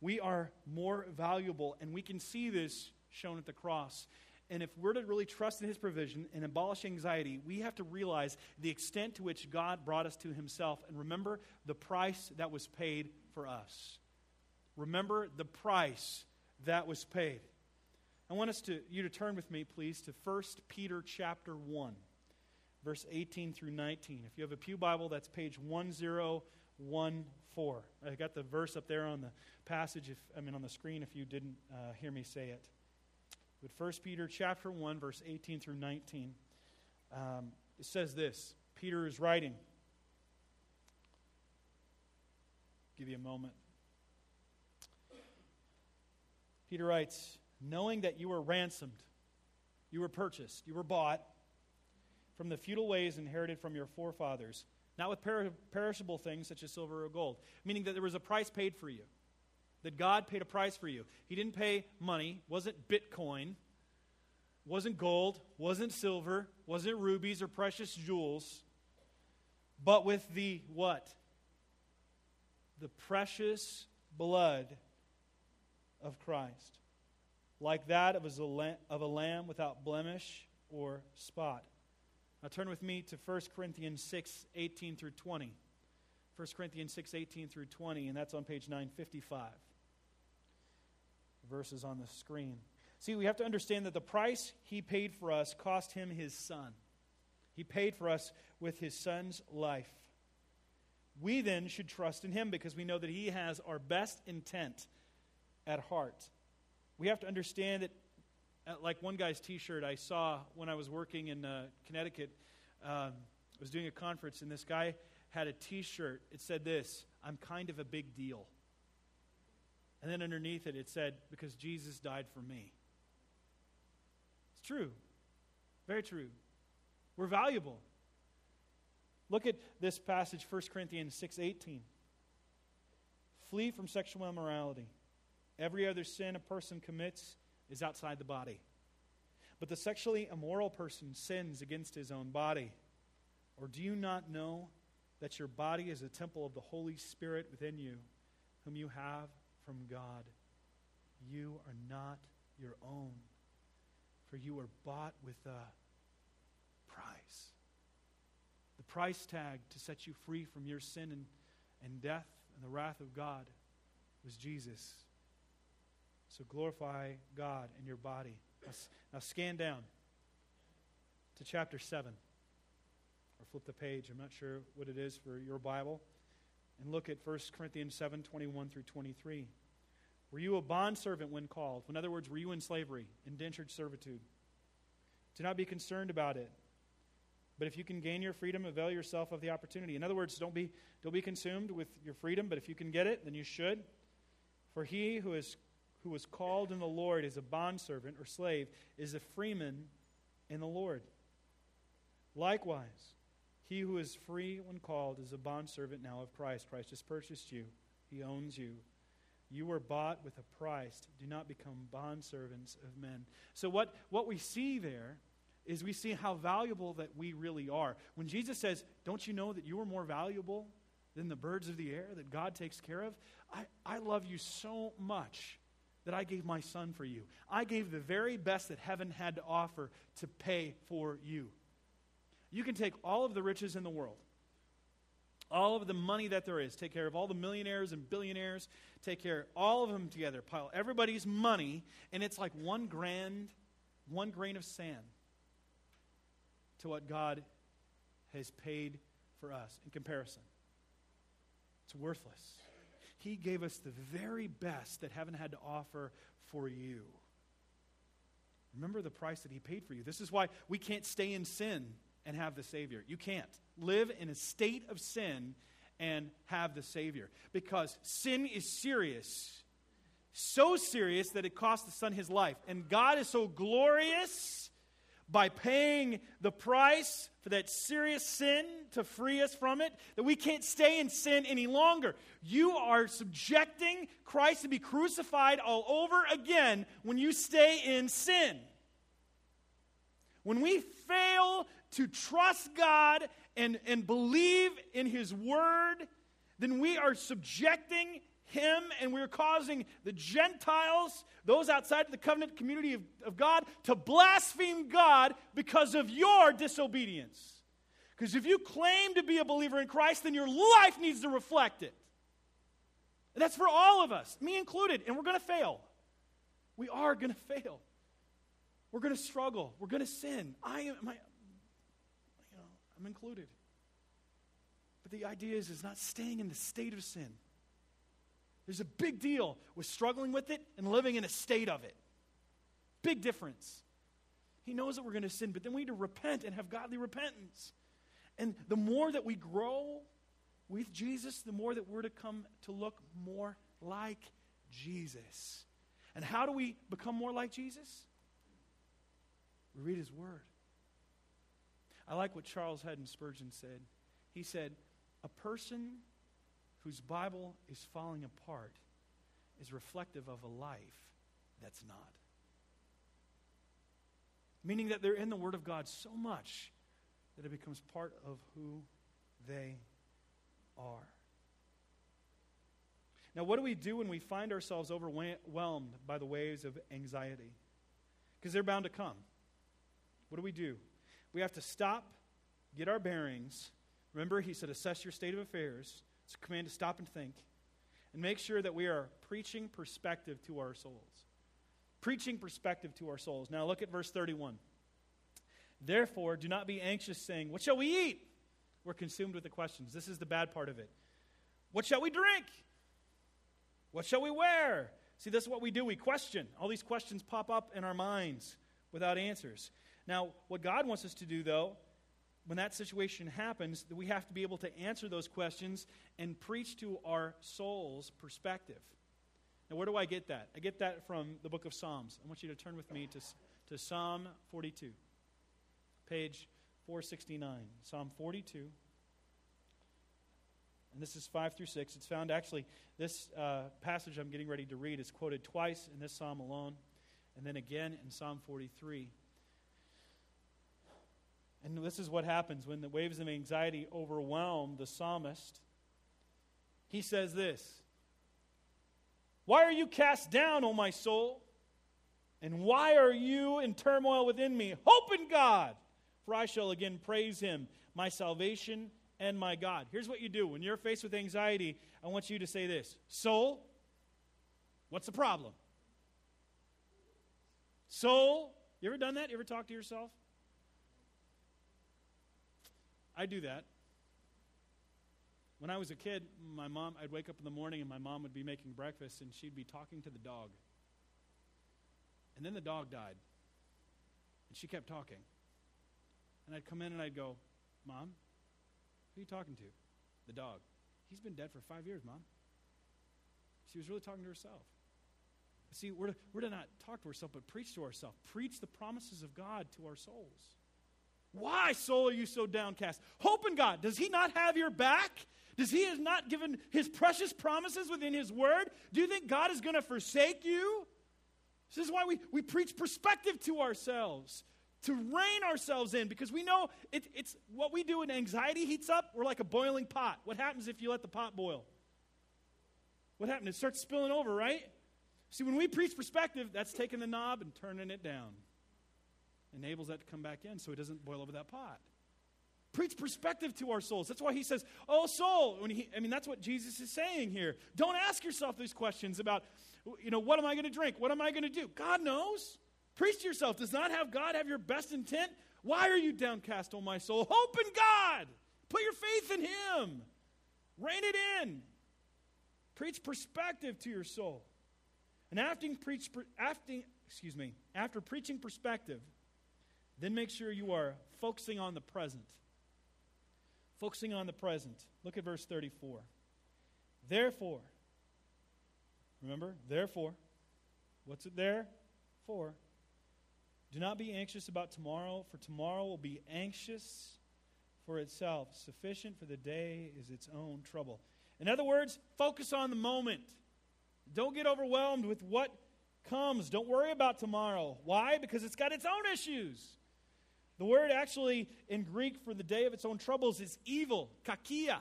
We are more valuable, and we can see this shown at the cross. And if we're to really trust in his provision and abolish anxiety, we have to realize the extent to which God brought us to himself and remember the price that was paid for us. Remember the price that was paid. I want us to you to turn with me, please, to 1 Peter chapter 1, verse 18 through 19. If you have a Pew Bible, that's page 1014. I got the verse up there on the passage, if, I mean on the screen if you didn't uh, hear me say it. But 1 Peter chapter 1, verse 18 through 19, um, it says this. Peter is writing. Give you a moment. Peter writes, knowing that you were ransomed, you were purchased, you were bought from the feudal ways inherited from your forefathers, not with per- perishable things such as silver or gold, meaning that there was a price paid for you, that God paid a price for you. He didn't pay money, wasn't Bitcoin, wasn't gold, wasn't silver, wasn't rubies or precious jewels, but with the what? The precious blood of Christ, like that of a, of a lamb without blemish or spot. Now turn with me to 1 Corinthians 6 18 through 20. 1 Corinthians 6 18 through 20, and that's on page 955. Verses on the screen. See, we have to understand that the price he paid for us cost him his son. He paid for us with his son's life. We then should trust in him because we know that he has our best intent at heart. We have to understand that, uh, like one guy's t shirt I saw when I was working in uh, Connecticut, um, I was doing a conference, and this guy had a t shirt. It said this I'm kind of a big deal. And then underneath it, it said, Because Jesus died for me. It's true. Very true. We're valuable. Look at this passage, 1 Corinthians 6:18. Flee from sexual immorality. Every other sin a person commits is outside the body. But the sexually immoral person sins against his own body. Or do you not know that your body is a temple of the Holy Spirit within you, whom you have from God? You are not your own, for you were bought with a price the price tag to set you free from your sin and, and death and the wrath of God was Jesus. So glorify God in your body. Now, scan down to chapter 7. Or flip the page. I'm not sure what it is for your Bible. And look at 1 Corinthians 7 21 through 23. Were you a bondservant when called? In other words, were you in slavery, indentured servitude? Do not be concerned about it but if you can gain your freedom, avail yourself of the opportunity. In other words, don't be, don't be consumed with your freedom, but if you can get it, then you should. For he who is who was called in the Lord is a bondservant or slave, is a freeman in the Lord. Likewise, he who is free when called is a bondservant now of Christ. Christ has purchased you, he owns you. You were bought with a price. Do not become bondservants of men. So, what, what we see there is we see how valuable that we really are. When Jesus says, Don't you know that you are more valuable than the birds of the air that God takes care of? I, I love you so much that I gave my son for you. I gave the very best that heaven had to offer to pay for you. You can take all of the riches in the world, all of the money that there is, take care of all the millionaires and billionaires, take care of all of them together, pile everybody's money, and it's like one grand, one grain of sand to what God has paid for us in comparison. It's worthless. He gave us the very best that heaven had to offer for you. Remember the price that He paid for you. This is why we can't stay in sin and have the Savior. You can't live in a state of sin and have the Savior because sin is serious. So serious that it cost the Son his life. And God is so glorious by paying the price for that serious sin to free us from it, that we can't stay in sin any longer. You are subjecting Christ to be crucified all over again when you stay in sin. When we fail to trust God and, and believe in His Word, then we are subjecting him and we're causing the Gentiles, those outside of the covenant community of, of God, to blaspheme God because of your disobedience. Because if you claim to be a believer in Christ, then your life needs to reflect it. And that's for all of us, me included, and we're going to fail. We are going to fail. We're going to struggle. We're going to sin. I am, you know, I'm included. But the idea is, is not staying in the state of sin. There's a big deal with struggling with it and living in a state of it. Big difference. He knows that we're going to sin, but then we need to repent and have godly repentance. And the more that we grow with Jesus, the more that we're to come to look more like Jesus. And how do we become more like Jesus? We read his word. I like what Charles Haddon Spurgeon said. He said, A person whose Bible is falling apart is reflective of a life that's not. Meaning that they're in the Word of God so much that it becomes part of who they are. Now, what do we do when we find ourselves overwhelmed by the waves of anxiety? Because they're bound to come. What do we do? We have to stop, get our bearings. Remember, he said, assess your state of affairs It's a command to stop and think and make sure that we are preaching perspective to our souls. Preaching perspective to our souls. Now look at verse 31. Therefore, do not be anxious, saying, What shall we eat? We're consumed with the questions. This is the bad part of it. What shall we drink? What shall we wear? See, this is what we do. We question. All these questions pop up in our minds without answers. Now, what God wants us to do, though, when that situation happens, we have to be able to answer those questions and preach to our soul's perspective. Now, where do I get that? I get that from the book of Psalms. I want you to turn with me to, to Psalm 42, page 469. Psalm 42. And this is 5 through 6. It's found actually, this uh, passage I'm getting ready to read is quoted twice in this psalm alone, and then again in Psalm 43. And this is what happens when the waves of anxiety overwhelm the psalmist. He says this Why are you cast down, O my soul? And why are you in turmoil within me? Hope in God, for I shall again praise him, my salvation and my God. Here's what you do when you're faced with anxiety. I want you to say this Soul, what's the problem? Soul, you ever done that? You ever talk to yourself? I do that. When I was a kid, my mom, I'd wake up in the morning and my mom would be making breakfast and she'd be talking to the dog. And then the dog died. And she kept talking. And I'd come in and I'd go, Mom, who are you talking to? The dog. He's been dead for five years, Mom. She was really talking to herself. See, we're to, we're to not talk to ourselves, but preach to ourselves. Preach the promises of God to our souls. Why, soul, are you so downcast? Hope in God. Does He not have your back? Does He has not given His precious promises within His Word? Do you think God is going to forsake you? This is why we, we preach perspective to ourselves, to rein ourselves in, because we know it, it's what we do when anxiety heats up, we're like a boiling pot. What happens if you let the pot boil? What happens? It starts spilling over, right? See, when we preach perspective, that's taking the knob and turning it down enables that to come back in so it doesn't boil over that pot. Preach perspective to our souls. That's why he says, Oh, soul. When he, I mean, that's what Jesus is saying here. Don't ask yourself these questions about, you know, what am I going to drink? What am I going to do? God knows. Preach to yourself. Does not have God have your best intent? Why are you downcast, O my soul? Hope in God. Put your faith in Him. Rein it in. Preach perspective to your soul. And after, preach, after, excuse me, after preaching perspective, then make sure you are focusing on the present. Focusing on the present. Look at verse 34. Therefore, remember, therefore, what's it there for? Do not be anxious about tomorrow, for tomorrow will be anxious for itself. Sufficient for the day is its own trouble. In other words, focus on the moment. Don't get overwhelmed with what comes. Don't worry about tomorrow. Why? Because it's got its own issues. The word actually in Greek for the day of its own troubles is evil, kakia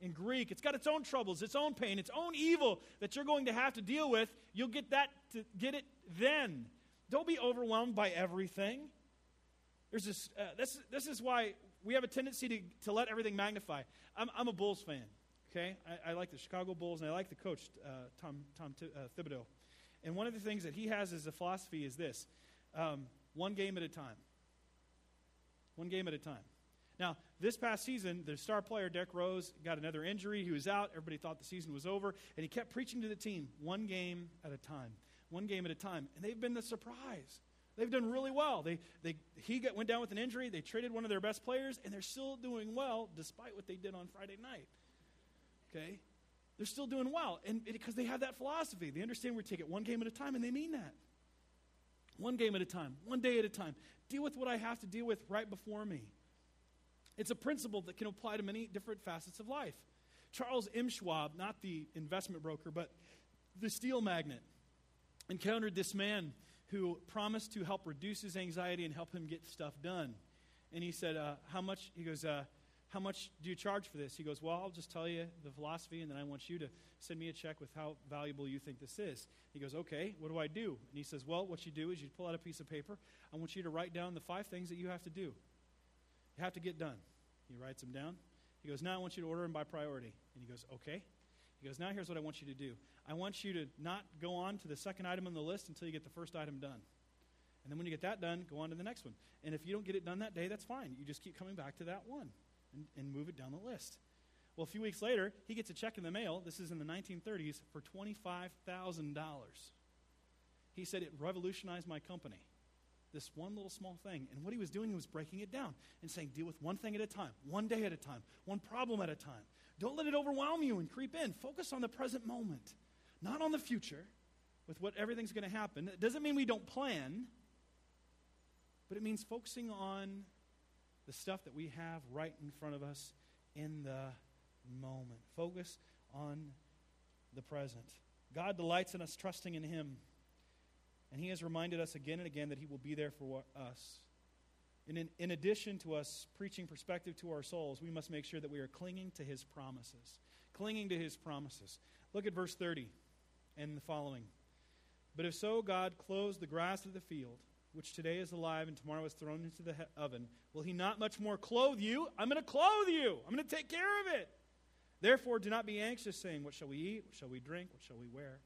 in Greek. It's got its own troubles, its own pain, its own evil that you're going to have to deal with. You'll get that to get it then. Don't be overwhelmed by everything. There's this, uh, this, this is why we have a tendency to, to let everything magnify. I'm, I'm a Bulls fan, okay? I, I, like the Chicago Bulls, and I like the coach, uh, Tom, Tom T- uh, Thibodeau. And one of the things that he has as a philosophy is this um, one game at a time one game at a time. Now, this past season, the star player, Derrick Rose, got another injury. He was out. Everybody thought the season was over. And he kept preaching to the team one game at a time, one game at a time. And they've been the surprise. They've done really well. They, they, he got, went down with an injury. They traded one of their best players, and they're still doing well despite what they did on Friday night. Okay? They're still doing well. And because they have that philosophy, they understand we take it one game at a time, and they mean that. One game at a time, one day at a time deal with what I have to deal with right before me. It's a principle that can apply to many different facets of life. Charles M. Schwab, not the investment broker, but the steel magnate, encountered this man who promised to help reduce his anxiety and help him get stuff done. And he said, uh, How much? He goes, uh, How much do you charge for this? He goes, Well, I'll just tell you the philosophy, and then I want you to send me a check with how valuable you think this is. He goes, Okay, what do I do? And he says, Well, what you do is you pull out a piece of paper. I want you to write down the five things that you have to do. You have to get done. He writes them down. He goes, Now I want you to order them by priority. And he goes, Okay. He goes, Now here's what I want you to do I want you to not go on to the second item on the list until you get the first item done. And then when you get that done, go on to the next one. And if you don't get it done that day, that's fine. You just keep coming back to that one and, and move it down the list. Well, a few weeks later, he gets a check in the mail. This is in the 1930s for $25,000. He said it revolutionized my company. This one little small thing. And what he was doing was breaking it down and saying, deal with one thing at a time, one day at a time, one problem at a time. Don't let it overwhelm you and creep in. Focus on the present moment, not on the future with what everything's going to happen. It doesn't mean we don't plan, but it means focusing on the stuff that we have right in front of us in the moment. Focus on the present. God delights in us trusting in Him. And He has reminded us again and again that He will be there for us. And in, in addition to us preaching perspective to our souls, we must make sure that we are clinging to His promises. Clinging to His promises. Look at verse 30 and the following. But if so, God clothes the grass of the field, which today is alive and tomorrow is thrown into the he- oven, will He not much more clothe you? I'm going to clothe you. I'm going to take care of it. Therefore, do not be anxious, saying, What shall we eat? What shall we drink? What shall we wear?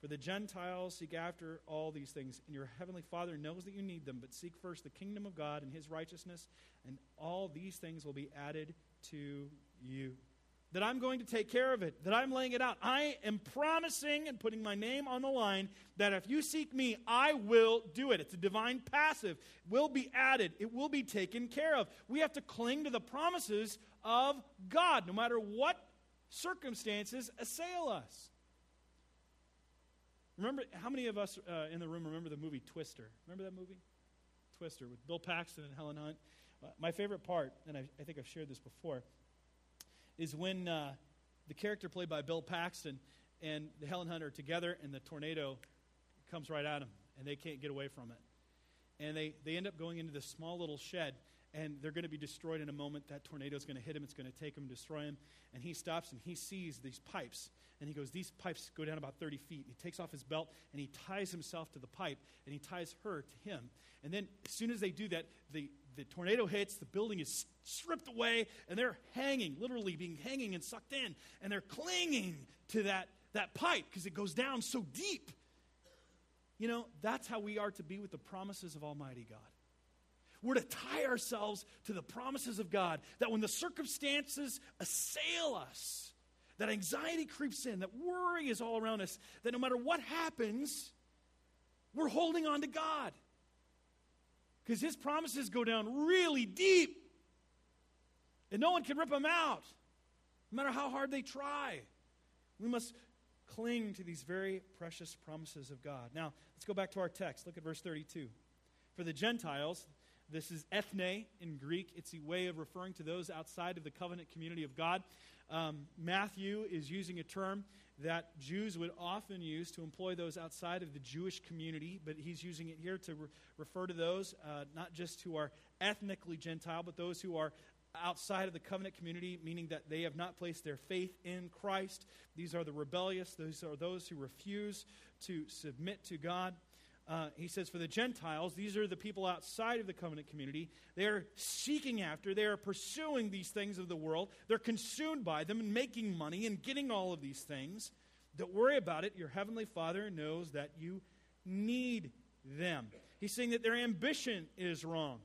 For the Gentiles seek after all these things, and your heavenly Father knows that you need them. But seek first the kingdom of God and his righteousness, and all these things will be added to you. That I'm going to take care of it, that I'm laying it out. I am promising and putting my name on the line that if you seek me, I will do it. It's a divine passive. It will be added, it will be taken care of. We have to cling to the promises of God, no matter what circumstances assail us. Remember, how many of us uh, in the room remember the movie Twister? Remember that movie? Twister with Bill Paxton and Helen Hunt. Uh, my favorite part, and I, I, think I've shared this before, is when uh, the character played by Bill Paxton and the Helen Hunt are together, and the tornado comes right at them, and they can't get away from it. And they, they end up going into this small little shed, and they're going to be destroyed in a moment. That tornado is going to hit him, it's going to take him, destroy him. And he stops and he sees these pipes. And he goes, These pipes go down about 30 feet. He takes off his belt and he ties himself to the pipe and he ties her to him. And then, as soon as they do that, the, the tornado hits, the building is stripped away, and they're hanging, literally being hanging and sucked in. And they're clinging to that, that pipe because it goes down so deep. You know, that's how we are to be with the promises of Almighty God. We're to tie ourselves to the promises of God that when the circumstances assail us, that anxiety creeps in, that worry is all around us, that no matter what happens, we're holding on to God. Because His promises go down really deep, and no one can rip them out, no matter how hard they try. We must cling to these very precious promises of God. Now, let's go back to our text. Look at verse 32. For the Gentiles, this is ethne in Greek. It's a way of referring to those outside of the covenant community of God. Um, Matthew is using a term that Jews would often use to employ those outside of the Jewish community, but he's using it here to re- refer to those uh, not just who are ethnically Gentile, but those who are outside of the covenant community, meaning that they have not placed their faith in Christ. These are the rebellious, those are those who refuse to submit to God. Uh, he says, for the Gentiles, these are the people outside of the covenant community. They are seeking after, they are pursuing these things of the world. They're consumed by them and making money and getting all of these things. Don't worry about it. Your heavenly Father knows that you need them. He's saying that their ambition is wrong.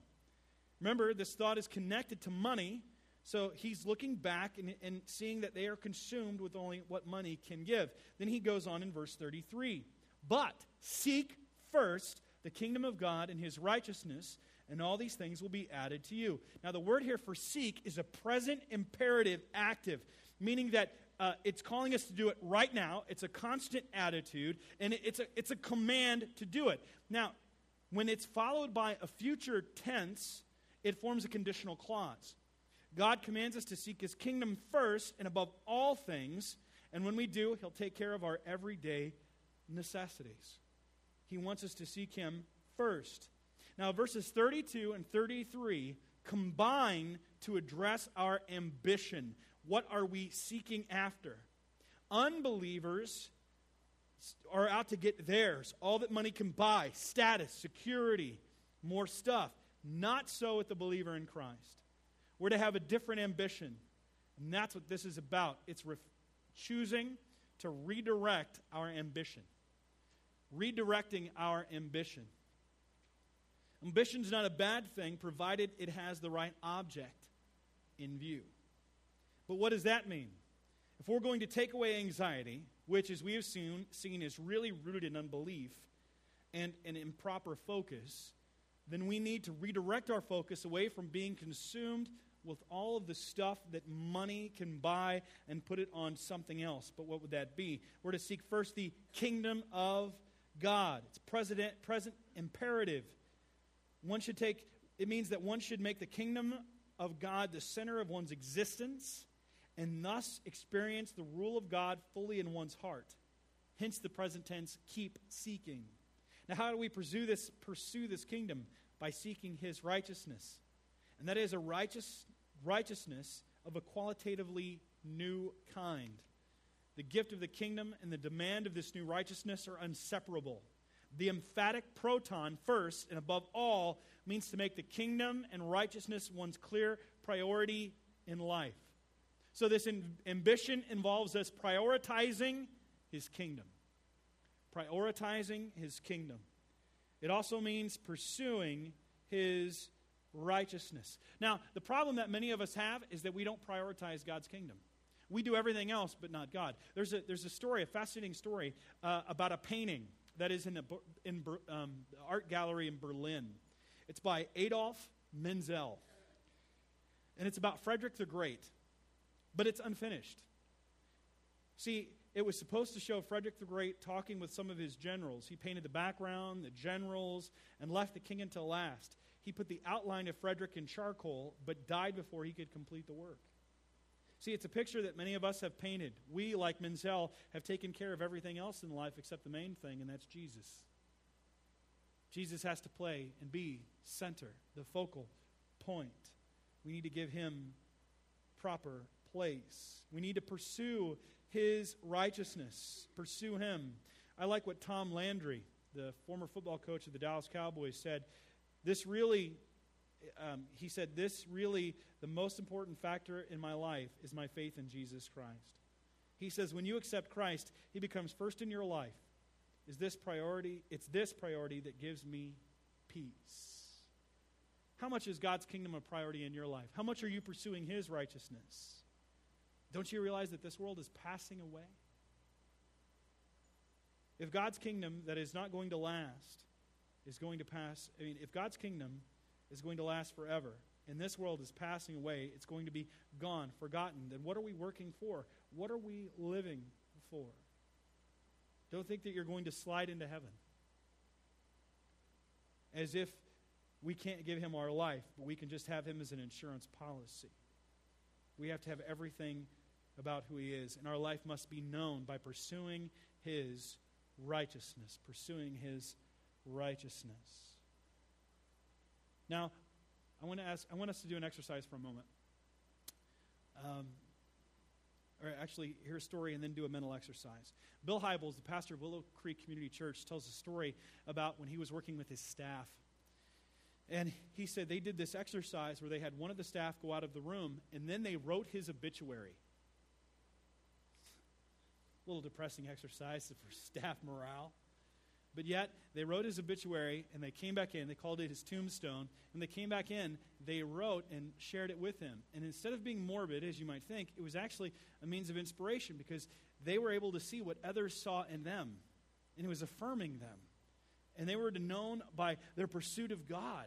Remember, this thought is connected to money. So he's looking back and, and seeing that they are consumed with only what money can give. Then he goes on in verse 33 But seek first the kingdom of God and his righteousness, and all these things will be added to you. Now, the word here for seek is a present imperative active, meaning that uh, it's calling us to do it right now. It's a constant attitude, and it's a, it's a command to do it. Now, when it's followed by a future tense, it forms a conditional clause. God commands us to seek his kingdom first and above all things, and when we do, he'll take care of our everyday necessities. He wants us to seek Him first. Now, verses 32 and 33 combine to address our ambition. What are we seeking after? Unbelievers are out to get theirs, all that money can buy status, security, more stuff. Not so with the believer in Christ. We're to have a different ambition. And that's what this is about. It's re- choosing to redirect our ambition. Redirecting our ambition. Ambition is not a bad thing provided it has the right object in view. But what does that mean? If we're going to take away anxiety, which, as we have seen, seen is really rooted in unbelief and an improper focus, then we need to redirect our focus away from being consumed with all of the stuff that money can buy and put it on something else. But what would that be? We're to seek first the kingdom of God. It's present, present imperative. One should take, it means that one should make the kingdom of God the center of one's existence and thus experience the rule of God fully in one's heart. Hence the present tense, keep seeking. Now, how do we pursue this, pursue this kingdom? By seeking his righteousness. And that is a righteous, righteousness of a qualitatively new kind. The gift of the kingdom and the demand of this new righteousness are inseparable. The emphatic proton, first and above all, means to make the kingdom and righteousness one's clear priority in life. So, this in, ambition involves us prioritizing his kingdom. Prioritizing his kingdom. It also means pursuing his righteousness. Now, the problem that many of us have is that we don't prioritize God's kingdom. We do everything else, but not God. There's a, there's a story, a fascinating story, uh, about a painting that is in, the in um, the art gallery in Berlin. It's by Adolf Menzel. And it's about Frederick the Great but it's unfinished. See, it was supposed to show Frederick the Great talking with some of his generals. He painted the background, the generals, and left the king until last. He put the outline of Frederick in charcoal, but died before he could complete the work. See, it's a picture that many of us have painted. We, like Menzel, have taken care of everything else in life except the main thing, and that's Jesus. Jesus has to play and be center, the focal point. We need to give him proper place. We need to pursue his righteousness, pursue him. I like what Tom Landry, the former football coach of the Dallas Cowboys, said. This really, um, he said, this really, the most important factor in my life is my faith in Jesus Christ. He says, when you accept Christ, he becomes first in your life. Is this priority? It's this priority that gives me peace. How much is God's kingdom a priority in your life? How much are you pursuing his righteousness? Don't you realize that this world is passing away? If God's kingdom that is not going to last is going to pass, I mean, if God's kingdom is going to last forever, and this world is passing away, it's going to be gone, forgotten, then what are we working for? What are we living for? Don't think that you're going to slide into heaven as if we can't give him our life, but we can just have him as an insurance policy. We have to have everything about who he is. And our life must be known by pursuing his righteousness, pursuing his righteousness. Now, I want to ask, I want us to do an exercise for a moment. Um, or actually, hear a story and then do a mental exercise. Bill Hybels, the pastor of Willow Creek Community Church, tells a story about when he was working with his staff. And he said they did this exercise where they had one of the staff go out of the room and then they wrote his obituary a little depressing exercise for staff morale. But yet, they wrote his obituary and they came back in. They called it his tombstone. And they came back in, they wrote and shared it with him. And instead of being morbid, as you might think, it was actually a means of inspiration because they were able to see what others saw in them. And it was affirming them. And they were known by their pursuit of God.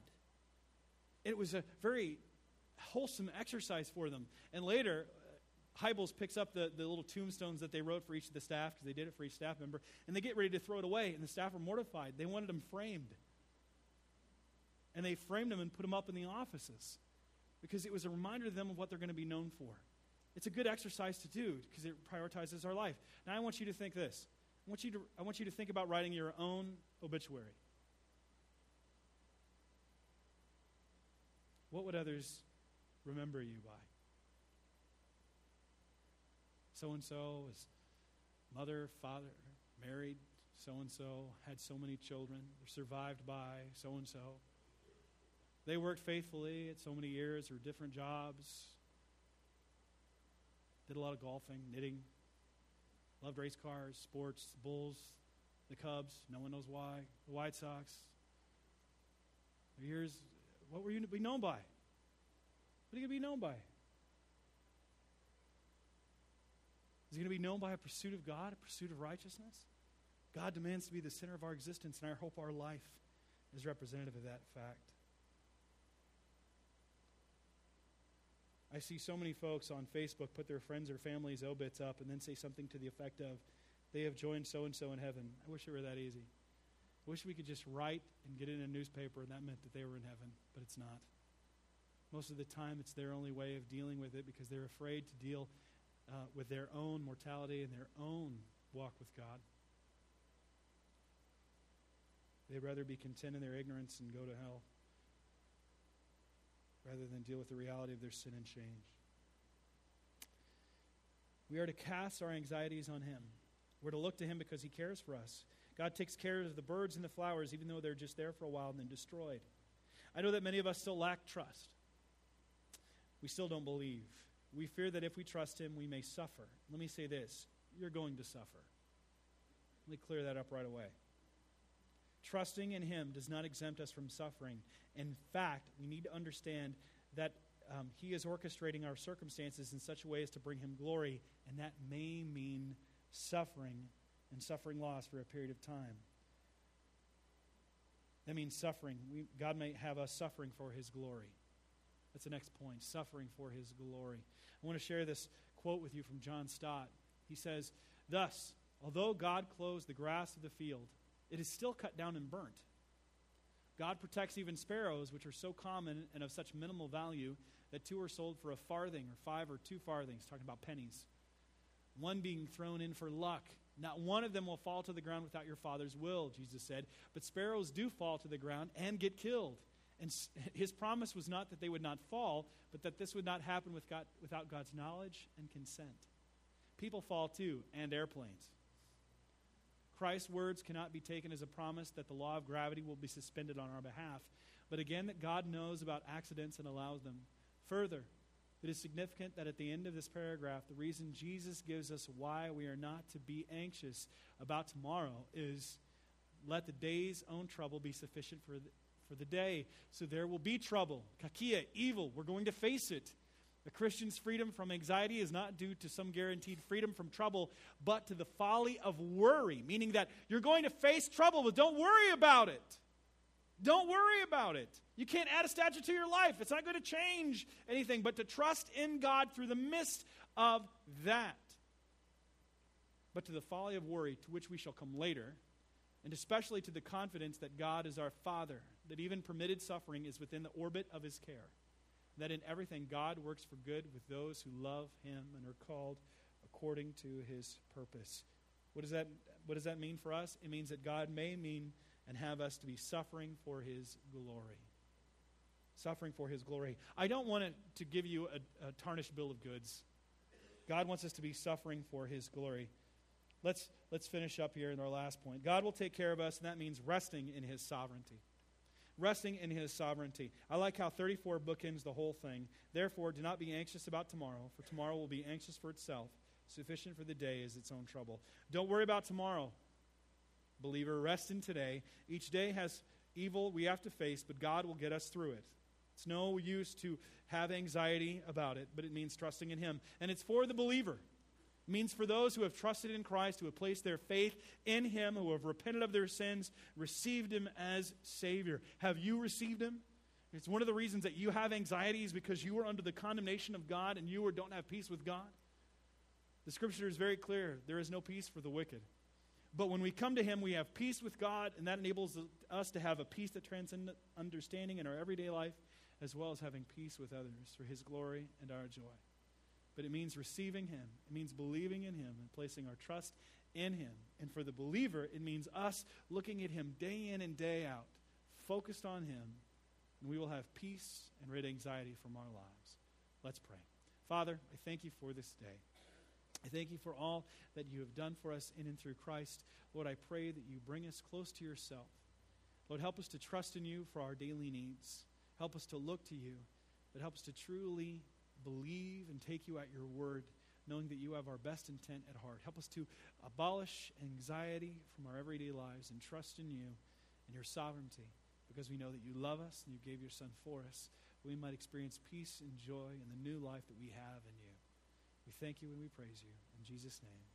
It was a very wholesome exercise for them. And later, Hybels picks up the, the little tombstones that they wrote for each of the staff, because they did it for each staff member, and they get ready to throw it away, and the staff are mortified. They wanted them framed. And they framed them and put them up in the offices because it was a reminder to them of what they're going to be known for. It's a good exercise to do because it prioritizes our life. Now, I want you to think this. I want you to, I want you to think about writing your own obituary. What would others remember you by? So and so is mother, father, married, so and so, had so many children, survived by so and so. They worked faithfully at so many years or different jobs. Did a lot of golfing, knitting. Loved race cars, sports, Bulls, the Cubs. No one knows why. The White Sox. Here's what were you to be known by? What are you going to be known by? Is it going to be known by a pursuit of God, a pursuit of righteousness? God demands to be the center of our existence, and I hope our life is representative of that fact. I see so many folks on Facebook put their friends or families' obits up and then say something to the effect of, they have joined so and so in heaven. I wish it were that easy. I wish we could just write and get in a newspaper and that meant that they were in heaven, but it's not. Most of the time, it's their only way of dealing with it because they're afraid to deal uh, with their own mortality and their own walk with God. They'd rather be content in their ignorance and go to hell rather than deal with the reality of their sin and change. We are to cast our anxieties on Him. We're to look to Him because He cares for us. God takes care of the birds and the flowers, even though they're just there for a while and then destroyed. I know that many of us still lack trust. We still don't believe. We fear that if we trust Him, we may suffer. Let me say this you're going to suffer. Let me clear that up right away. Trusting in Him does not exempt us from suffering. In fact, we need to understand that um, He is orchestrating our circumstances in such a way as to bring Him glory, and that may mean suffering and suffering loss for a period of time. That means suffering. We, God may have us suffering for His glory. That's the next point suffering for His glory. I want to share this quote with you from John Stott. He says, Thus, although God clothes the grass of the field, it is still cut down and burnt. God protects even sparrows, which are so common and of such minimal value that two are sold for a farthing or five or two farthings, talking about pennies. One being thrown in for luck. Not one of them will fall to the ground without your Father's will, Jesus said. But sparrows do fall to the ground and get killed. And his promise was not that they would not fall, but that this would not happen with God, without God's knowledge and consent. People fall too, and airplanes. Christ's words cannot be taken as a promise that the law of gravity will be suspended on our behalf, but again that God knows about accidents and allows them. Further, it is significant that at the end of this paragraph, the reason Jesus gives us why we are not to be anxious about tomorrow is let the day's own trouble be sufficient for the, for the day. So there will be trouble, kakia, evil. We're going to face it. A Christian's freedom from anxiety is not due to some guaranteed freedom from trouble, but to the folly of worry, meaning that you're going to face trouble, but don't worry about it. Don't worry about it. You can't add a statue to your life. It's not going to change anything, but to trust in God through the midst of that. But to the folly of worry, to which we shall come later, and especially to the confidence that God is our Father, that even permitted suffering is within the orbit of His care that in everything God works for good with those who love him and are called according to his purpose. What does that, what does that mean for us? It means that God may mean and have us to be suffering for his glory. Suffering for his glory. I don't want to give you a, a tarnished bill of goods. God wants us to be suffering for his glory. Let's, let's finish up here in our last point. God will take care of us, and that means resting in his sovereignty resting in his sovereignty. I like how 34 bookends the whole thing. Therefore, do not be anxious about tomorrow, for tomorrow will be anxious for itself. Sufficient for the day is its own trouble. Don't worry about tomorrow. Believer, rest in today. Each day has evil we have to face, but God will get us through it. It's no use to have anxiety about it, but it means trusting in Him. And it's for the believer means for those who have trusted in Christ, who have placed their faith in Him, who have repented of their sins, received Him as Savior. Have you received Him? It's one of the reasons that you have anxieties because you are under the condemnation of God and you don't have peace with God. The scripture is very clear there is no peace for the wicked. But when we come to Him, we have peace with God, and that enables us to have a peace that transcends understanding in our everyday life, as well as having peace with others for His glory and our joy but it means receiving Him. It means believing in Him and placing our trust in Him. And for the believer, it means us looking at Him day in and day out, focused on Him, and we will have peace and rid anxiety from our lives. Let's pray. Father, I thank you for this day. I thank you for all that you have done for us in and through Christ. Lord, I pray that you bring us close to yourself. Lord, help us to trust in you for our daily needs. Help us to look to you, but help us to truly believe and take you at your word knowing that you have our best intent at heart. Help us to abolish anxiety from our everyday lives and trust in you and your sovereignty because we know that you love us and you gave your Son for us. We might experience peace and joy in the new life that we have in you. We thank you and we praise you. In Jesus' name.